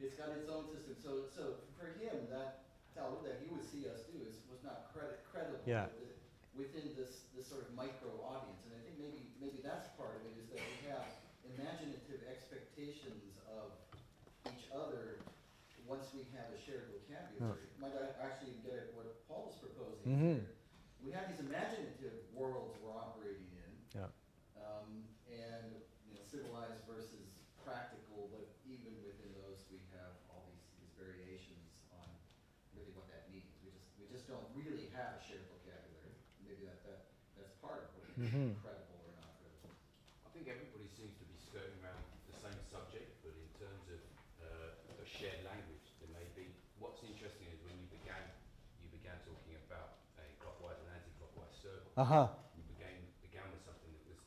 Speaker 6: It's got its own system. So, so for him, that Tao that he would see us do is was not credit credible
Speaker 1: Yeah.
Speaker 6: with- within this this sort of micro audience. And I think maybe maybe that's part of it is that we have imaginative expectations of each other once we have a shared vocabulary. Might I actually get at what Paul's proposing
Speaker 1: Mhm.
Speaker 6: here? We have these imaginative worlds we're operating in.
Speaker 1: Yeah.
Speaker 6: Um, and, you know, civilized versus practical, but even within those, we have all these, these variations on really what that means. We just, we just don't really have a shared vocabulary. Maybe that, that, that's part of what makes
Speaker 1: Mhm.
Speaker 6: credible or not credible.
Speaker 10: I think everybody seems to be skirting around the same subject, but in terms of uh, a shared language, there may be. What's interesting is when you began, you began talking about a clockwise and anti-clockwise circle.
Speaker 1: Uh huh.
Speaker 10: You began began with something that was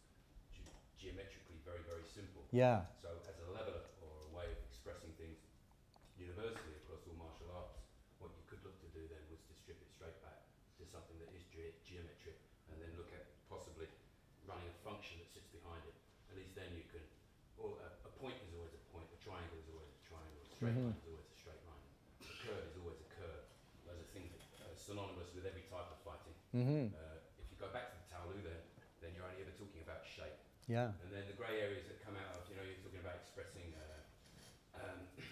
Speaker 10: ge- geometrically very very simple.
Speaker 1: Yeah.
Speaker 10: So as a leveler or a way of expressing things universally across all martial arts, what you could look to do then was to strip it straight back to something that is ge- geometric and then look at possibly running a function that sits behind it. At least then you can, or a, a point is always a point, a triangle is always a triangle, a straight line is always a straight line, a curve is always a curve. Those are things that are synonymous with every type of fighting.
Speaker 1: Mm-hmm.
Speaker 10: Uh, if you go back to the Taolu then, then you're only ever talking about shape.
Speaker 1: Yeah.
Speaker 10: And then the grey areas that come out of, you know, you're talking about expressing, uh, um,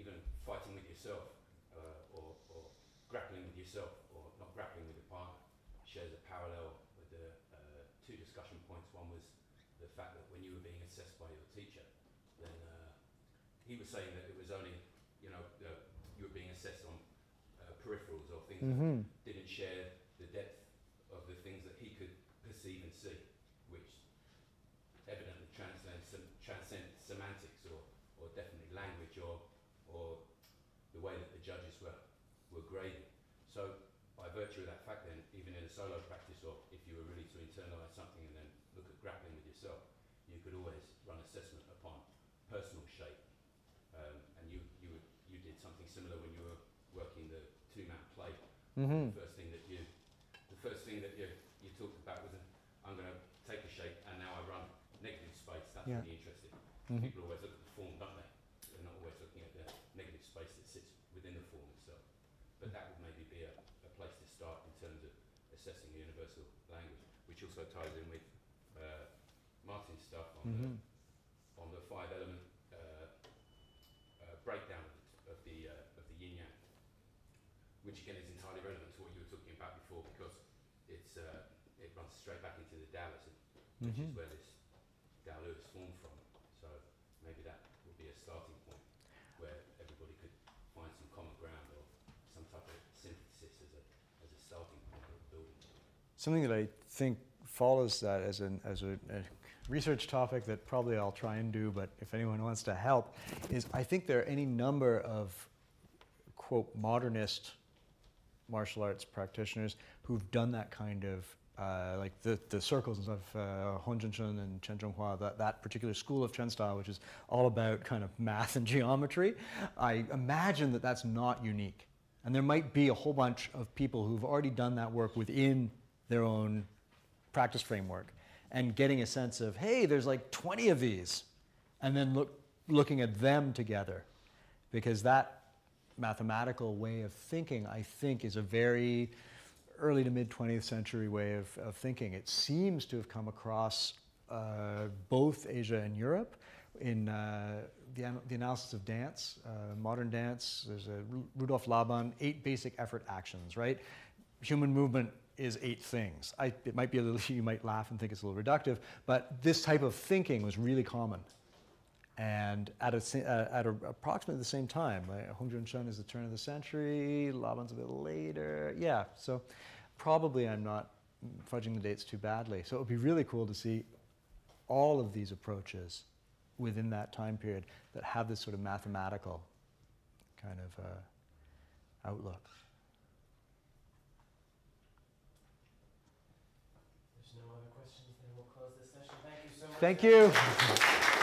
Speaker 10: even fighting with yourself, uh, or, or grappling with yourself, or not grappling with your partner, shares a parallel with the uh, two discussion points. One was the fact that when you were being assessed by your teacher, then uh, he was saying that it was only, you know, uh, you were being assessed on uh, peripherals or things that
Speaker 1: Mm-hmm.
Speaker 10: didn't share the depth of the things that he could perceive and see, which evidently transcends sem- transcend semantics or, or definitely language or, or the way that the judges were, were grading. So by virtue of that fact then, even in a solo practice or if you were really to internalise something and then look at grappling with yourself, you could always run assessment upon personal shape. Um, and you, you, would, you did something similar when you were working the two-man play
Speaker 1: Mm-hmm.
Speaker 10: the first thing that you, the first thing that you, you talked about was, I'm going to take a shape and now I run negative space. That's
Speaker 1: Yeah.
Speaker 10: really interesting.
Speaker 1: Mhm.
Speaker 10: People always look at the form, don't they? They're not always looking at the negative space that sits within the form itself. But that would maybe be a, a place to start in terms of assessing universal language, which also ties in with uh, Martin's stuff on
Speaker 1: Mm-hmm.
Speaker 10: the on the five element uh, which again is entirely relevant to what you were talking about before because it's uh, it runs straight back into the Taoism, which
Speaker 1: Mhm.
Speaker 10: is where this Tao Lu is formed from. So maybe that would be a starting point where everybody could find some common ground or some type of synthesis as a as a starting point or building.
Speaker 1: Something that I think follows that as, an, as a, a research topic that probably I'll try and do, but if anyone wants to help, is I think there are any number of, quote, modernist martial arts practitioners who've done that kind of, uh, like the, the circles of uh, Hon Jun and Chen Zhonghua, that, that particular school of Chen style, which is all about kind of math and geometry. I imagine that that's not unique. And there might be a whole bunch of people who've already done that work within their own practice framework and getting a sense of, hey, there's like 20 of these, and then look, looking at them together. Because that mathematical way of thinking, I think, is a very early to mid 20th century way of, of thinking. It seems to have come across uh, both Asia and Europe in uh, the, an- the analysis of dance, uh, modern dance. There's Rudolf Laban, eight basic effort actions, right? Human movement is eight things. I, it might be a little, you might laugh and think it's a little reductive, but this type of thinking was really common. And at, a, uh, at a, approximately the same time, like Hong Junsheng is the turn of the century, Laban's a bit later. Yeah, so probably I'm not fudging the dates too badly. So it would be really cool to see all of these approaches within that time period that have this sort of mathematical kind of uh, outlook.
Speaker 9: There's no other questions, then we'll close this session. Thank you so much.
Speaker 1: Thank you.